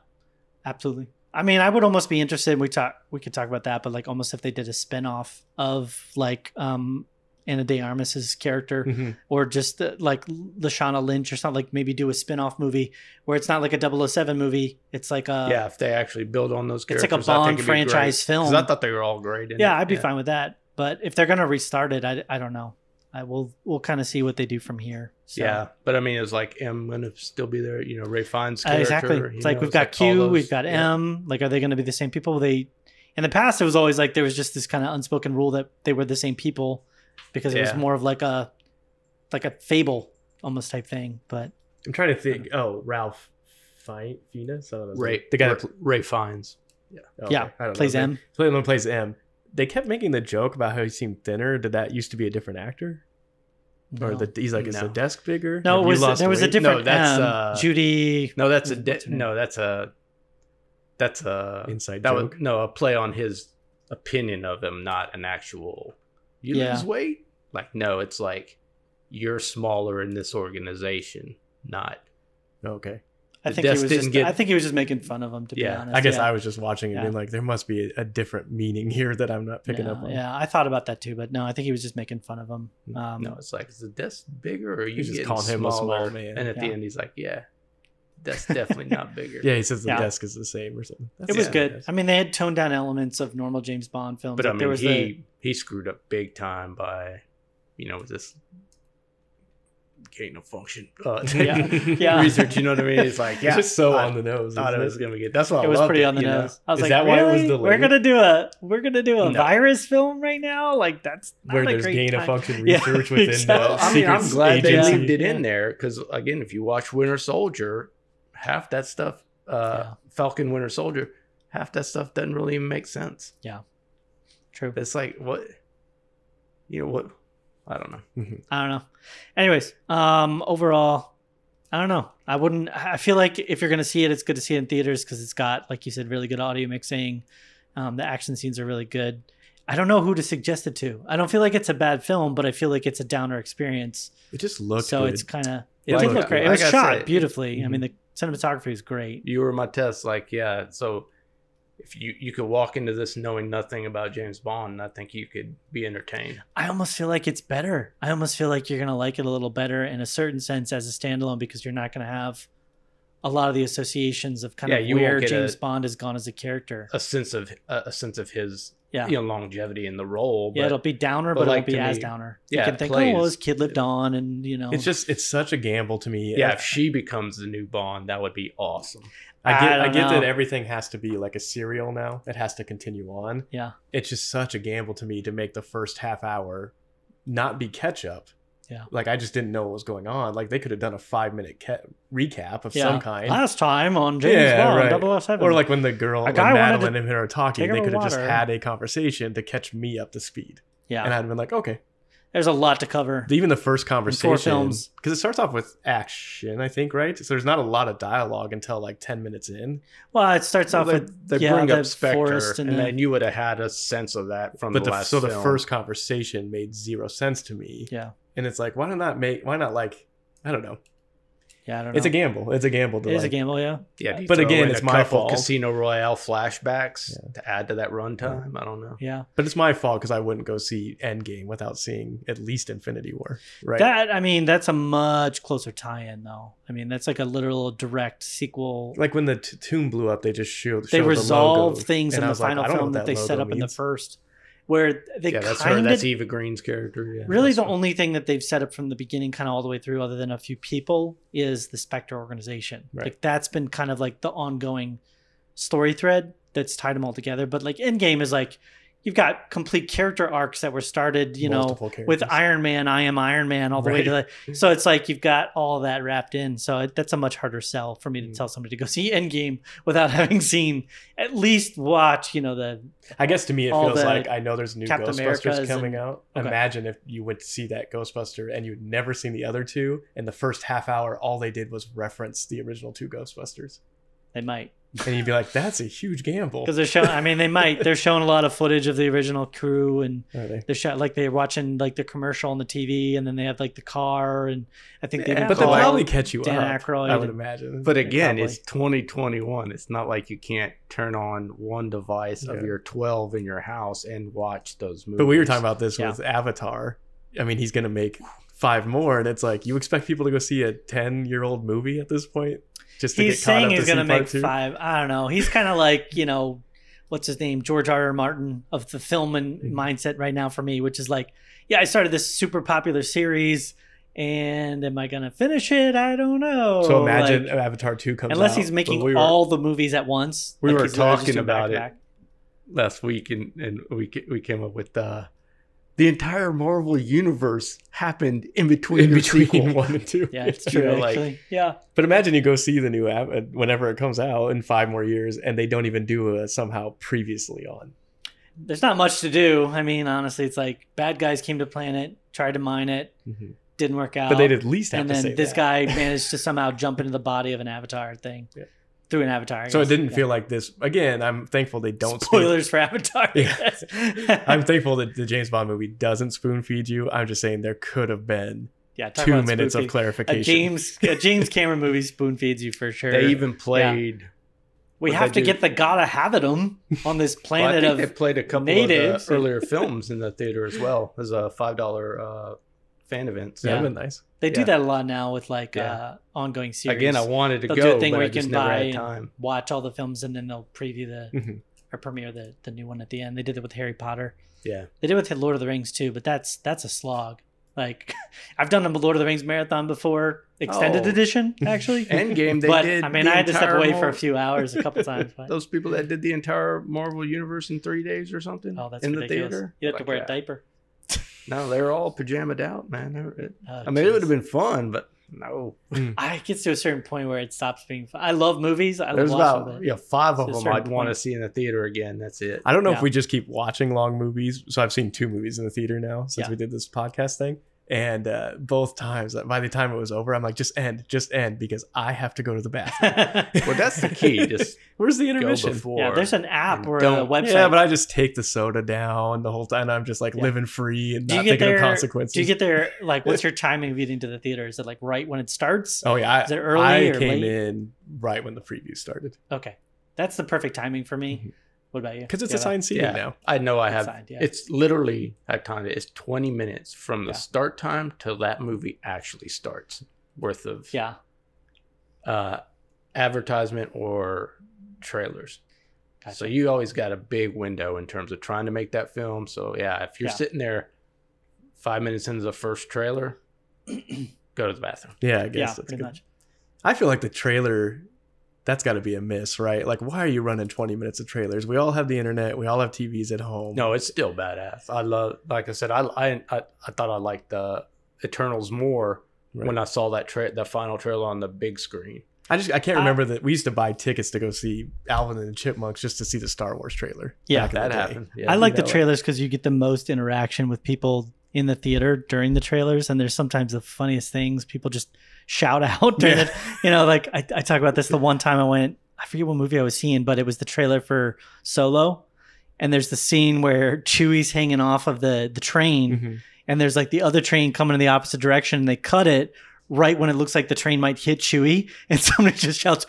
absolutely. I mean, I would almost be interested. We talk, we could talk about that, but like almost if they did a spin-off of like um Ana De Armas's character, Mhm. or just uh, like Lashana Lynch or something. Like maybe do a spin-off movie where it's not like a 007 movie. It's like a yeah, if they actually build on those it's like a Bond think it'd be great. franchise film. I thought they were all great. yeah, it. I'd be fine with that. But if they're gonna restart it, I, I don't know. I will we'll kind of see what they do from here. So. Yeah, but I mean, it's like M gonna still be there. You know, Rafe Fiennes Uh, character. exactly. It's like know, we've it's got like Q, those- we've got yeah. M. Like, are they going to be the same people? They in the past it was always like there was just this kind of unspoken rule that they were the same people because it was more of like a like a fable almost type thing. But I'm trying to think. Oh, Ralph Fine Fiennes, I don't know his Ray, the guy Ray, that pl- Rafe Fiennes. oh, yeah, okay, I don't plays know. M. Play plays M. They kept making the joke about how he seemed thinner. Did that used to be a different actor, or No. the he's like is the desk bigger? no, it was lost there was a different. No, that's, um, uh, Judy. No, that's a de- What's her name? no, that's a that's a Inside that joke? Was, no, a play on his opinion of him, not an actual. You Yeah. lose weight? Like no, it's like you're smaller in this organization, not. Okay, I think he was didn't just. get- I think he was just making fun of him. To be Yeah, honest, I guess yeah. I was just watching and Yeah. being like, there must be a, a different meaning here that I'm not picking yeah, up on. Yeah, I thought about that too, but no, I think he was just making fun of him. Mm, Um, no, it's like is the desk bigger or are you just calling him a small man. And at the end, he's like, "Yeah, that's definitely not bigger." Yeah, he says the Yeah. desk is the same or something. it was Yeah. good. I mean, they had toned down elements of normal James Bond films. but I mean, there was he the he screwed up big time by, you know, this gain of function. Uh, Yeah. Yeah. research. You know what I mean? It's like, yeah, it's just so I on the nose. thought it isn't was gonna be good. That's why it I was pretty it, on the you know? nose. I was Is like, that why it was really? delayed? We're gonna do a we're gonna do a No. virus film right now? Like that's not Where a there's great gain of time. function Yeah, research within exactly. the I mean, I'm secret glad they agency. leaved it in there because again, if you watch Winter Soldier, half that stuff, uh, Yeah. Falcon Winter Soldier, half that stuff doesn't really even make sense. Yeah, true. It's like what, you know what? I don't know. I don't know. Anyways, um, overall, I don't know. I wouldn't. I feel like if you're going to see it, it's good to see it in theaters because it's got, like you said, really good audio mixing. Um, the action scenes are really good. I don't know who to suggest it to. I don't feel like it's a bad film, but I feel like it's a downer experience. It just looks so good. it's kind of. It It did looked look great. good. It was Like shot said, beautifully. I Mhm. mean, the cinematography is great. You were my test, like yeah. So if you you could walk into this knowing nothing about James Bond, I think you could be entertained. I almost feel like it's better. I almost feel like you're going to like it a little better in a certain sense as a standalone because you're not going to have a lot of the associations of kind Yeah, of you where James a- Bond has gone as a character. A sense of a, a sense of his Yeah. you know longevity in the role. But yeah, it'll be downer, but but, like it won't be as me- downer. yeah, you can it think, oh, well, plays- his kid lived on, and you know, It's just it's such a gamble to me. yeah, if she becomes the new Bond, that would be awesome. I get I I, get that everything has to be like a serial now. It has to continue on. yeah, It's just such a gamble to me to make the first half hour not be catch up. Yeah. Like I just didn't know what was going on. Like they could have done a five minute ca- recap of yeah. some kind. Last time on James Yeah, Bond, right. 007. Or like when the girl, A when guy wanted Madeleine and her are talking, they could have just had a conversation to catch me up to speed. yeah, And I'd been like, okay. There's a lot to cover. Even the first conversation, films. because it starts off with action, I think, right? So there's not a lot of dialogue until like ten minutes in. Well, it starts off they, with they yeah, bring the up Spectre, and, and then you would have had a sense of that from But the the, last so the film. first conversation made zero sense to me. yeah, And it's like, why not make? Why not like? I don't know. Yeah. I don't know. It's a gamble. It's a gamble. To It is a like- gamble. Yeah, yeah, do you but throw again, in it's a my couple fault. Casino Royale flashbacks to add to that runtime. I don't know. yeah. But it's my fault because I wouldn't go see Endgame without seeing at least Infinity War, right? That I mean, that's a much closer tie-in, though. I mean, that's like a literal direct sequel. like when the t- tomb blew up, they just showed. they showed the resolve logo, things and in I the was like, final I don't know film what that, they set logo up in the means. first, where they yeah, that's kind her. of That's Eva Green's character. Yeah, really the fine. only thing that they've set up from the beginning kind of all the way through other than a few people is the spectre organization Right. like that's been kind of like the ongoing story thread that's tied them all together but like endgame is like you've got complete character arcs that were started you Multiple know with iron man i am iron man all the way to the so it's like you've got all that wrapped in so it, that's a much harder sell for me to Mm. tell somebody to go see endgame without having seen at least watch you know the I guess to me, it feels like I know there's new Captain Ghostbusters Americas coming and- out. Okay. Imagine if you went to see that Ghostbuster and you'd never seen the other two, and the first half hour, all they did was reference the original two Ghostbusters, they might and you'd be like, "That's a huge gamble." because they're showing i mean they might they're showing a lot of footage of the original crew and Are they? they're shot like they're watching like the commercial on the TV, and then they have like the car, and I think they Yeah, even But they'll probably catch you Dan up. Aykroyd I would imagine. But again, Probably. it's 2021. It's not like you can't turn on one device of your 12 in your house and watch those movies. But we were talking about this Yeah. with Avatar. I mean, he's gonna make five more, and it's like you expect people to go see a ten-year-old movie at this point just to He's saying he's to gonna make two? five. I don't know. He's kind of like you know, what's his name, George R. R. Martin of the film and Mhm. mindset right now for me, which is like, yeah, I started this super popular series, and am I gonna finish it? I don't know. So imagine Like, Avatar two comes unless out. he's making we were- all the movies at once. we like were he's literally just talking about it. back-to-back. last week, and, and we we came up with uh, the entire Marvel universe happened in between in between sequel. one and two. Yeah, it's You true. know, like- actually. yeah. But imagine you go see the new app uh, whenever it comes out in five more years, and they don't even do a somehow previously on. there's not much to do. I mean, honestly, it's like bad guys came to planet, tried to mine it, didn't work out. But they'd at least have and to then say this that. guy managed to somehow jump into the body of an avatar thing Yeah. Through an avatar. I So it didn't Yeah. feel like this. Again, I'm thankful they don't. spoon- spoilers for Avatar. Yeah. I'm thankful that the James Bond movie doesn't spoon feed you. I'm just saying there could have been yeah, two minutes spoon of clarification. A James a James Cameron movie spoon feeds you for sure. They even played. we have to do- get the gotta have it 'em on this Well, I planet think they played a couple natives. of the earlier films in the theater as well as a five dollar uh, fan events. So That'd Yeah. been nice. they do yeah. that a lot now with like Yeah. uh, ongoing series. again, I wanted to They'll go, do a thing but where I you just can never buy had and time. watch all the films and then they'll preview the Mhm. or premiere the the new one at the end. They did it with Harry Potter. Yeah, They did it with Lord of the Rings too, but that's that's a slog. Like I've done a Lord of the Rings marathon before, extended Oh. edition actually. Endgame. They but did. I mean, the I had to step entire away for a few hours a couple times. But, Those people that did the entire Marvel universe in three days or something. oh, that's in ridiculous. the theater. You have to wear yeah. a diaper. No, they were all pajamaed out, man. It- Oh, I mean, it would have been fun, but no. Hmm. I it gets to a certain point where it stops being fun. I love movies. I There's about watching yeah five of them I'd want to see in the theater again. That's it. I don't know Yeah. if we just keep watching long movies. So I've seen two movies in the theater now since Yeah. we did this podcast thing. And uh, both times, by the time it was over, I'm like, just end, just end, because I have to go to the bathroom. Well, that's the key. Just Where's the intermission? before. yeah, there's an app and or a don't- website. Yeah, but I just take the soda down the whole time. I'm just like Yeah. living free and do you not get thinking there? of consequences. Do you get there? Like, what's your timing of getting to the theater? Is it like right when it starts? oh yeah, I, Is it early I or came late? in right when the preview started Okay, that's the perfect timing for me. Mhm. What about you? because it's Yeah, assigned seating yeah. now. I know I have. Inside, yeah. It's literally I timed it. It's 20 minutes from the Yeah. start time till that movie actually starts, worth of Yeah, uh, advertisement or trailers. Gotcha. So you always got a big window in terms of trying to make that film. So yeah, if you're Yeah. sitting there five minutes into the first trailer, go to the bathroom. Yeah, I guess yeah, that's pretty good. much. I feel like the trailer, that's got to be a miss, right? Like, why are you running 20 minutes of trailers? We all have the internet. We all have TVs at home. No, it's still badass. I love, like I said, I I I, I thought I liked the Eternals more Right. when I saw that tra- the final trailer on the big screen. I just I can't I- remember that we used to buy tickets to go see Alvin and the Chipmunks just to see the Star Wars trailer. Yeah, back That happened. Yeah. I like the that way. trailers because you get the most interaction with people in the theater during the trailers, and there's sometimes the funniest things. People just shout out Yeah. it. You know, like I, I talk about this the one time I went. I forget what movie I was seeing, but it was the trailer for Solo, and there's the scene where Chewie's hanging off of the the train, Mhm. and there's like the other train coming in the opposite direction, and they cut it right when it looks like the train might hit Chewie, and somebody just shouts.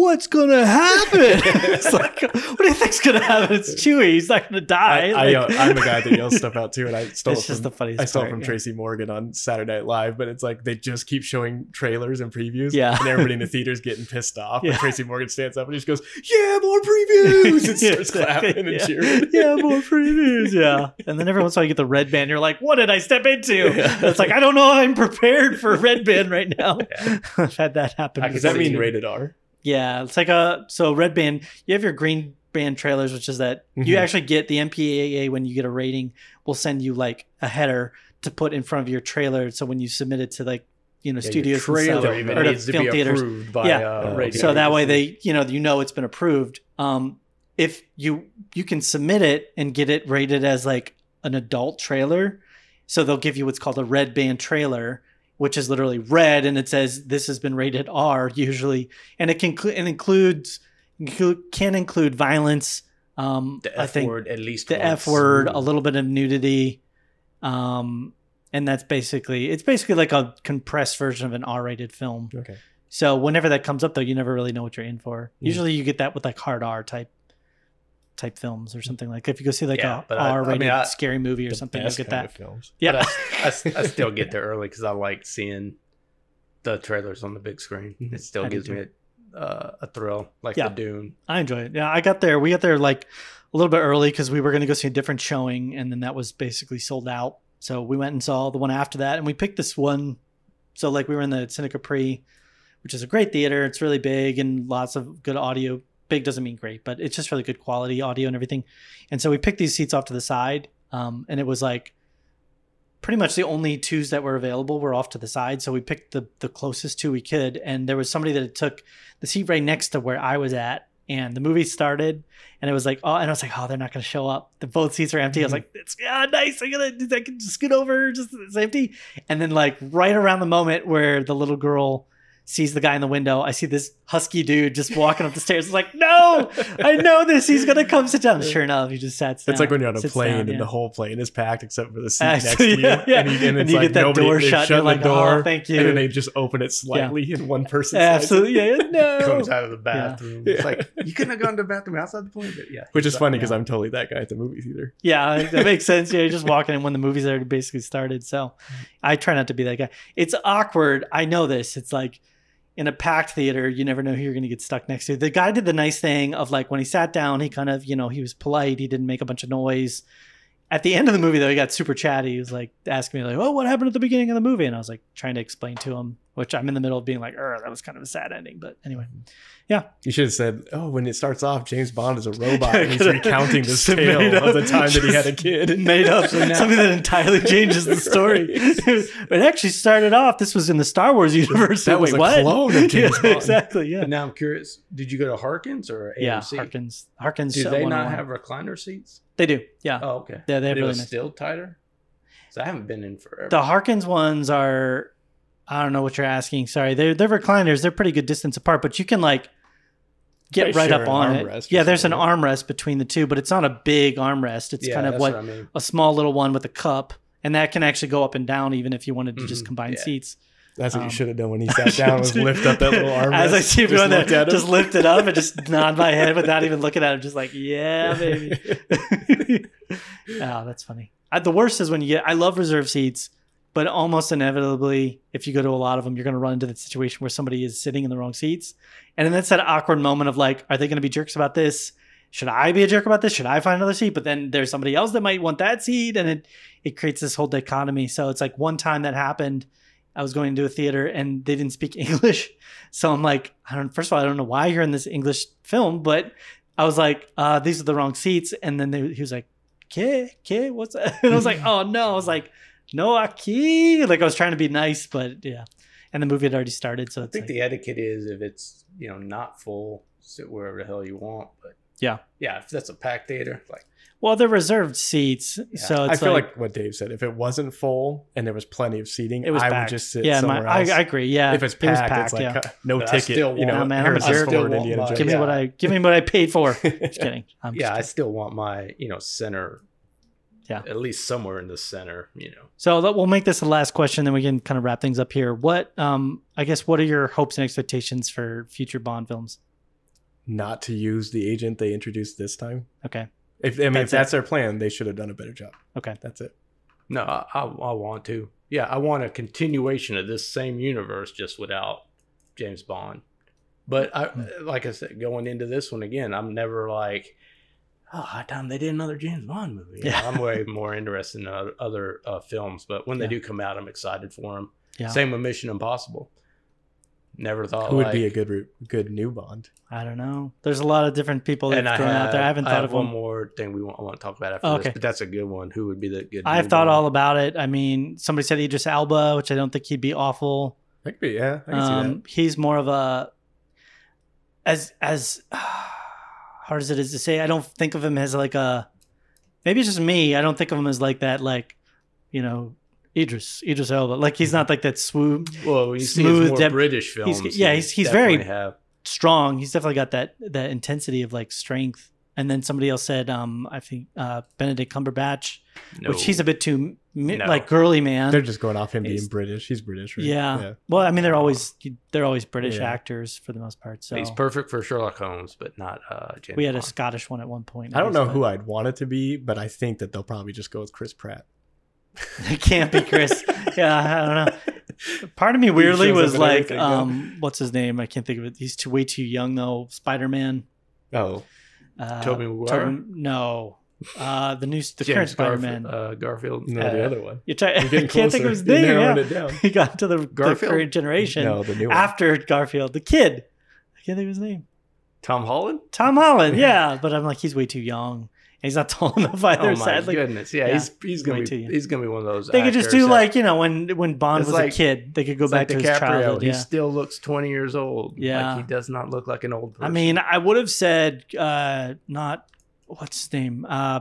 What's gonna happen? it's like, what do you think's gonna happen? It's Chewie. He's not gonna die. I, I, Like- uh, I'm a guy that yells stuff out too, and I stole it's it just the funniest. I stole it part, from yeah. Tracy Morgan on Saturday Night Live, but it's like they just keep showing trailers and previews. Yeah. And everybody in the theater's getting pissed off. Yeah. And Tracy Morgan stands up and he just goes, Yeah, more previews! And Yeah, starts clapping and yeah. cheering. yeah, more previews. Yeah, and then every once in a while you get the red band. You're like, what did I step into? Yeah. It's like I don't know. I'm prepared for red band right now. Yeah. I've had that happen. Does that mean rated R? Yeah, it's like a so red band. You have your green band trailers, which is that you Mhm. actually get the MPAA when you get a rating. Will send you like a header to put in front of your trailer. So when you submit it to like you know Yeah, studios and trailer stuff, even or needs to film be theaters. approved by Yeah. uh, so that way they you know you know it's been approved um if you you can submit it and get it rated as like an adult trailer so they'll give you what's called a red band trailer which is literally red and it says this has been rated r usually and it can it includes include, can include violence um the i F think word at least the once. f word a little bit of nudity um and that's basically it's basically like a compressed version of an r-rated film Okay. so whenever that comes up, though, you never really know what you're in for. Mm. Usually, you get that with like hard R type type films or something like. If you go see like Yeah, a but I- I R-rated mean, scary movie or something, you'll get that. films. Yeah, I, I, I still get there early because I like seeing the trailers on the big screen. Mhm. It still I gives me a, uh, a thrill, like Yeah. the Dune. I enjoy it. Yeah, I got there. We got there like a little bit early because we were going to go see a different showing, and then that was basically sold out. So we went and saw the one after that, and we picked this one. So like we were in the Cine Capri, which is a great theater. It's really big and lots of good audio. Big doesn't mean great, but it's just really good quality audio and everything. And so we picked these seats off to the side, um, and it was like pretty much the only twos that were available were off to the side. So we picked the the closest two we could, and there was somebody that took the seat right next to where I was at, and the movie started, and it was like, oh, and I was like, oh, they're not going to show up. The both seats are empty. I was Mhm. like, it's yeah, nice. I gotta, I can just scoot over, just it's empty. And then like right around the moment where the little girl sees the guy in the window, I see this husky dude just walking up the stairs. It's like, no, I know this. He's gonna come sit down. Sure enough, he just sat down. It's like when you're on a plane down, and yeah. the whole plane is packed except for the seat Actually, next to you. yeah, yeah. And, you, and it's you like get that nobody, door shut. shut You're the like, oh, door. oh, thank you. And then they just open it slightly and one person. Absolutely, yeah, yeah, no. Comes out of the bathroom. Yeah. It's like you couldn't have gone to the bathroom outside the plane, but yeah. Which is funny because yeah. I'm totally that guy at the movie theater. Yeah, that makes sense. Yeah, you're just walking in when the movie's already basically started. So I try not to be that guy. It's awkward. I know this. It's like in a packed theater, you never know who you're going to get stuck next to. The guy did the nice thing of like when he sat down, he kind of, you know, he was polite. He didn't make a bunch of noise. At the end of the movie, though, he got super chatty. He was like asking me, like, "Oh, what happened at the beginning of the movie?" And I was like trying to explain to him, which I'm in the middle of being like, "Er, that was kind of a sad ending." But anyway, yeah. You should have said, "Oh, when it starts off, James Bond is a robot and he's recounting the tale made of the time that he had a just kid." made up So now- something that entirely changes the story. it actually started off. This was in the Star Wars universe. That was Wait, a what? clone of James Yeah, Bond. Exactly. Yeah. But now I'm curious. Did you go to Harkins or AMC? Yeah. Harkins. Harkins. Do they 101. not have recliner seats? They do. Yeah. Oh, okay. Yeah, they have It really nice- still tighter. So I haven't been in forever. The Harkins ones are, I don't know what you're asking. Sorry, they're they're recliners. They're pretty good distance apart, but you can like get Probably right share up on it. Yeah, there's an armrest between the two, but it's not a big armrest. It's yeah, kind of what, what I mean. a small little one with a cup, and that can actually go up and down even if you wanted to just Mhm, combine yeah. seats. That's what Um, you should have done when he sat down was lift up that little arm. As I see him going there, looked at just lift it up and just nod my head without even looking at him, just like, yeah, baby. oh, that's funny. I, the worst is when you get. I love reserve seats, but almost inevitably, if you go to a lot of them, you're going to run into the situation where somebody is sitting in the wrong seats, and then that's that awkward moment of like, are they going to be jerks about this? Should I be a jerk about this? Should I find another seat? But then there's somebody else that might want that seat, and it it creates this whole dichotomy. So it's like one time that happened. I was going to a theater and they didn't speak English. So I'm like, I don't, first of all, I don't know why you're in this English film, but I was like, uh, these are the wrong seats. And then they, he was like, "Ke, ke, what's that?" And I was like, "Oh no!" I was like, "No, aki." Like I was trying to be nice, but yeah. And the movie had already started, so I think like, the etiquette is if it's you know not full, sit wherever the hell you want. But Yeah. yeah, if that's a packed theater, like well, they're reserved seats, so I feel like, like, what Dave said. If it wasn't full and there was plenty of seating, it was I packed. would just sit yeah, somewhere my, I, else. I agree. Yeah, if it's it packed, it's like yeah. uh, no But ticket. still You know, want- man, I'm a Harrison jerk. Ford, Still Indiana want my- give me Jones. what. I give me what I paid for. Just kidding. I'm just yeah, I still want my you know center. Yeah. at least somewhere in the center. You know, So we'll make this the last question, then we can kind of wrap things up here. What, um, I guess, what are your hopes and expectations for future Bond films? Not to use the agent they introduced this time. Okay, If I mean, That's if that's their plan, they should have done a better job. okay, That's it. no, I, I, I want to. Yeah, I want a continuation of this same universe, just without James Bond. But I, Hmm. like I said, going into this one again, I'm never like, oh, how time they did another James Bond movie. Yeah. I'm way more interested in other, other uh, films. But when they Yeah. do come out, I'm excited for them. yeah. Same with Mission Impossible. Never thought Who would like, be a good, good new Bond? I don't know. There's a lot of different people that and have thrown have, out there. I haven't I thought have of one one. more thing we want, I want to talk about after Oh, this, okay. but that's a good one. Who would be the good? I've new thought Bond? all about it. I mean, somebody said Idris Elba, which I don't think he'd be awful. That could be, yeah. I can see Um, he's more of a as as hard as it is to say. I don't think of him as like a. Maybe it's just me. I don't think of him as like that. Like, you know, Idris Idris Elba. Like he's not like that swoop Well, you see smooth his more dep- British he's- yeah, he's- he's very- have. strong. He's definitely got that that intensity of like strength. And then somebody else said, um, I think uh, Benedict Cumberbatch, No. which he's a bit too mi- No. like girly man. They're just going off him being British. He's British, right? yeah. Well, I mean, they're always they're always British Yeah. actors for the most part. So He's perfect for Sherlock Holmes, but not uh, James we had a Scottish one at one point. I don't know but who I'd want it to be, but I think that they'll probably just go with Chris Pratt. It can't be Chris. yeah, I don't know. Part of me weirdly was like, um, what's his name? I can't think of it. He's too way too young though. Spider Man. Oh, Uh, Tobey Maguire? no, uh, the new the current James Spider Garf- Man. uh, Garfield. no, the Uh, other one. You're trying. I can't think of his name. narrowing Yeah. it down. He got to the, the Garfield? current generation No, the new one. after Garfield, the kid. I can't think of his name. Tom Holland. Tom Holland. Yeah, but I'm like, he's way too young. He's not tall enough either. Oh my sadly, goodness! Yeah, Yeah, he's he's gonna be he's gonna be one of those. they could just do that- like you know when when Bond was like- a kid, they could go back like to his childhood. He still looks twenty years old. Yeah. like he does not look like an old person. I mean, I would have said uh not what's his name? Uh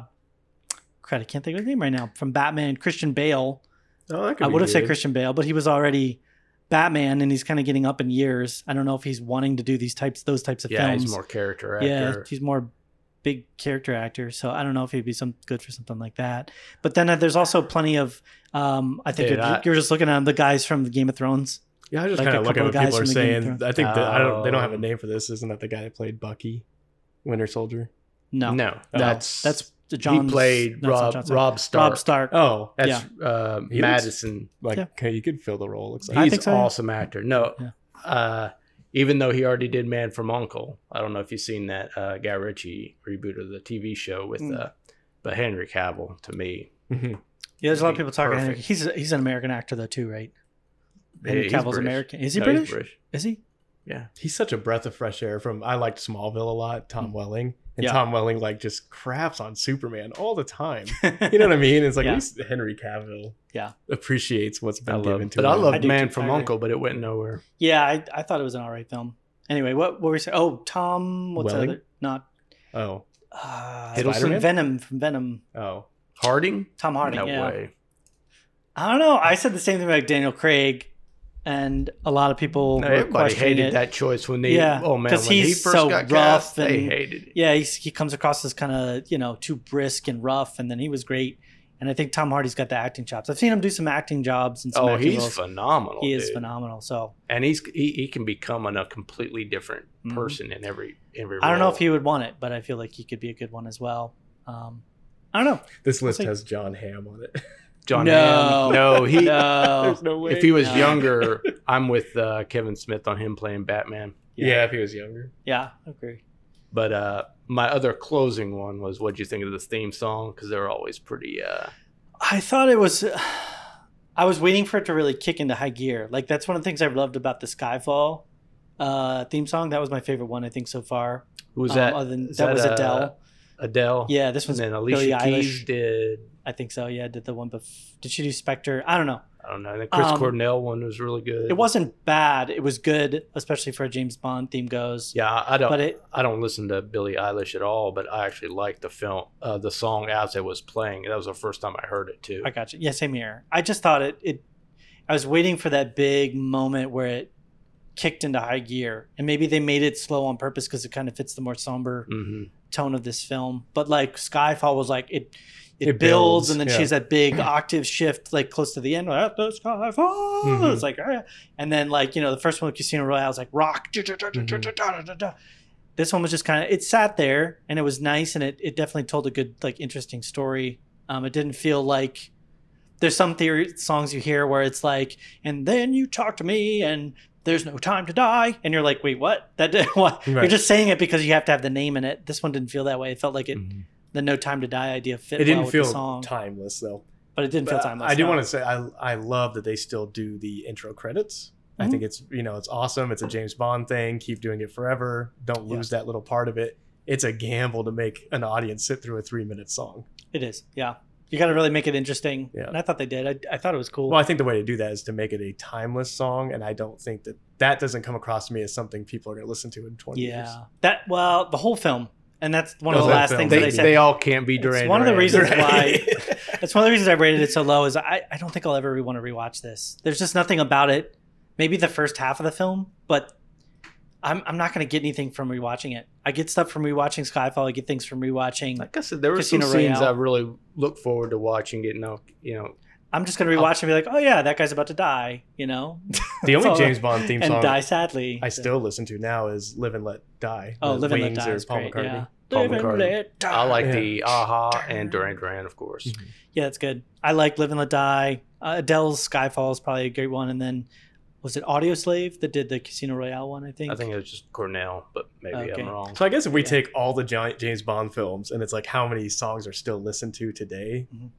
I can't think of his name right now. From Batman, Christian Bale. Oh, that could I would have said. Christian Bale, but he was already Batman and he's kind of getting up in years. I don't know if he's wanting to do these types those types of yeah, films. he's more character actor. yeah, he's more big character actor. So I don't know if he'd be some good for something like that. But then uh, there's also plenty of um I think Dude, you're, I- you're just looking at the guys from the Game of Thrones. Yeah, I just like kind of look at what people are from the Game of saying. I think that I don't. They don't have a Oh. name for this. Isn't that the guy that played Bucky, Winter Soldier? No, no, no, that's that's John. he played Rob Robb Stark. Robb Stark. Oh, That's uh, He looks- Madison. like Yeah. okay, you could fill the role. Looks He's like I think so, yeah. awesome actor. No, Yeah. uh, even though he already did Man from Uncle. I don't know if you've seen that uh, Guy Ritchie reboot of the TV show with, Mm. uh, but Henry Cavill to me, Mhm. Yeah, there's a lot of people talking. perfect. He's he's an American actor though too, right? Henry he's Cavill's British. American. Is he No, British? British. Is he? Yeah, he's such a breath of fresh air. From I liked Smallville a lot. Tom Welling and. Yeah. Tom Welling like just craps on Superman all the time. You know what I mean? It's like Yeah. at least Henry Cavill, Yeah. appreciates what's been love. given to But him. I love I Man from I. Uncle, but it went nowhere. yeah, I, I thought it was an alright film. Anyway, what, what were we saying? Oh, Tom. What's the Welling? other? Not Oh, uh, Hiddleston? from Venom. From Venom. oh, Harding? Tom Harding. no yeah. way. I don't know. I said the same thing about Daniel Craig, and a lot of people were Everybody questioning hated it. that choice when they. Yeah, oh man, 'cause when he he's first so got rough cast, they hated it. Yeah, he's, he comes across as kind of you know too brisk and rough, and then he was great. And I think Tom Hardy's got the acting chops. I've seen him do some acting jobs and some Oh, he's roles. phenomenal. He is dude. phenomenal. So and he's he, he can become a completely different Mhm. person in every every. I don't know if he would want it, but I feel like he could be a good one as well. Um, I don't know. This list see. has John Hamm on it. John No. Hamm. No, he. No. There's no way. If he was No. younger, I'm with uh, Kevin Smith on him playing Batman. yeah. if he was younger. Yeah, I agree. But uh, my other closing one was, what do you think of the theme song?" Because they're always pretty. Uh, I thought it was. I was waiting for it to really kick into high gear. Like that's one of the things I loved about the Skyfall uh, theme song. That was my favorite one I think so far. who was Um, that? Other than Is that, was uh, Adele. Adele. Yeah, this And was then Billie Alicia Keys Eilish. did. I think so. Yeah, did the one bef- Did she do Spectre? I don't know. I don't know. And then Chris Um, Cornell one was really good. It wasn't bad. It was good, especially for a James Bond theme goes. Yeah, I I don't. But it I don't listen to Billie Eilish at all, but I actually liked the film, uh, the song as it was playing. That was the first time I heard it too. I got you. Yeah, same here. I just thought it. It. I was waiting for that big moment where it kicked into high gear, and maybe they made it slow on purpose because it kind of fits the more somber hmm tone of this film. But like Skyfall was like it. It, It builds, builds, and then yeah. she has that big octave shift, like close to the end. At the Skyfall, Mhm. it's like, ah. and then like you know the first one, with Casino Royale, was like rock. Mm-hmm. This one was just kind of it sat there, and it was nice, and it it definitely told a good like interesting story. Um, it didn't feel like there's some theory songs you hear where it's like, and then you talk to me, and there's no time to die, and you're like, wait, what? That what? You're just saying it because you have to have the name in it. This one didn't feel that way. It felt like it Mhm. the no time to die idea fit It didn't well with feel the song, timeless though. but it didn't feel timeless. I do want to say I I love that they still do the intro credits. I Mhm. think it's you know it's awesome. It's a James Bond thing. Keep doing it forever. Don't Yeah. lose that little part of it. It's a gamble to make an audience sit through a three minute song. It is, yeah. You got to really make it interesting. Yeah. And I thought they did. I, I thought it was cool. Well, I think the way to do that is to make it a timeless song, and I don't think that that doesn't come across to me as something people are going to listen to in twenty years. yeah. That well, the whole film, and that's one of Oh, the last film. things They, that I said. they all can't be It's Duran. one of the reasons Right. why- That's one of the reasons I rated it so low. Is I, I don't think I'll ever want to rewatch this. There's just nothing about it. Maybe the first half of the film, but I'm I'm not going to get anything from rewatching it. I get stuff from rewatching Skyfall. I get things from rewatching. Like I said, there were Casino some scenes Royale. I really look forward to watching. Getting out, you know, I'm just going to rewatch and be like, oh yeah, that guy's about to die. You know, The only James Bond theme and song die sadly. I So- still listen to now is "Live and Let Die." Oh, Live and Let Die is Paul great. McCartney. Yeah. Paul Live and McCartney. Let Die. I like Yeah. the a-ha and Duran Duran, of course. Mhm. Yeah, that's good. I like Live and Let Die. Uh, Adele's Skyfall is probably a great one. And then was it Audioslave that did the Casino Royale one? I think. I think it was just Cornell, but maybe Okay. I'm wrong. So I guess if we Yeah. take all the giant James Bond films and it's like how many songs are still listened to today, Mhm.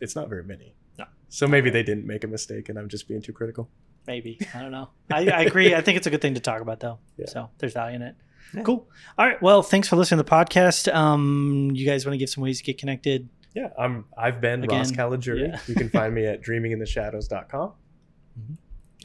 it's not very many. No. So maybe they didn't make a mistake, and I'm just being too critical. maybe I don't know. I, I agree. I think it's a good thing to talk about though. Yeah. So there's value in it. Yeah. Cool. All right. Well, thanks for listening to the podcast. Um, you guys want to give some ways to get connected? Yeah, I'm. I've been Again, Ross Caligiuri. yeah. You can find me at dreamingintheshadows.com.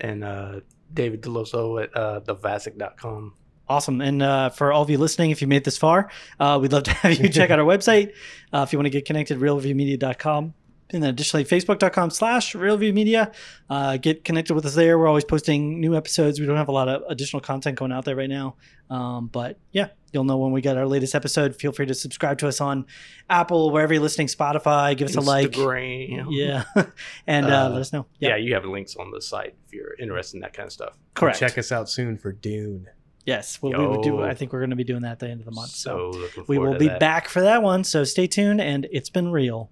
And uh, David Delloso at uh, thevasic.com. Awesome. And uh, for all of you listening, if you made this far, uh, we'd love to have you check out our website. Uh, if you want to get connected, reelreviewmedia.com. And then additionally, facebook.com slash reelreviewmedia. Uh, get connected with us there. We're always posting new episodes. We don't have a lot of additional content going out there right now. Um, but yeah, you'll know when we get our latest episode. Feel free to subscribe to us on Apple, wherever you're listening, Spotify. Give us a like. Instagram. Yeah. and uh, Uh, let us know. Yeah, you have links on the site if you're interested in that kind of stuff. Correct. Check us out soon for Dune. Yes. Well, we would do. Yo. I think we're going to be doing that at the end of the month. So, So we will be that. back for that one. So stay tuned. And it's been real.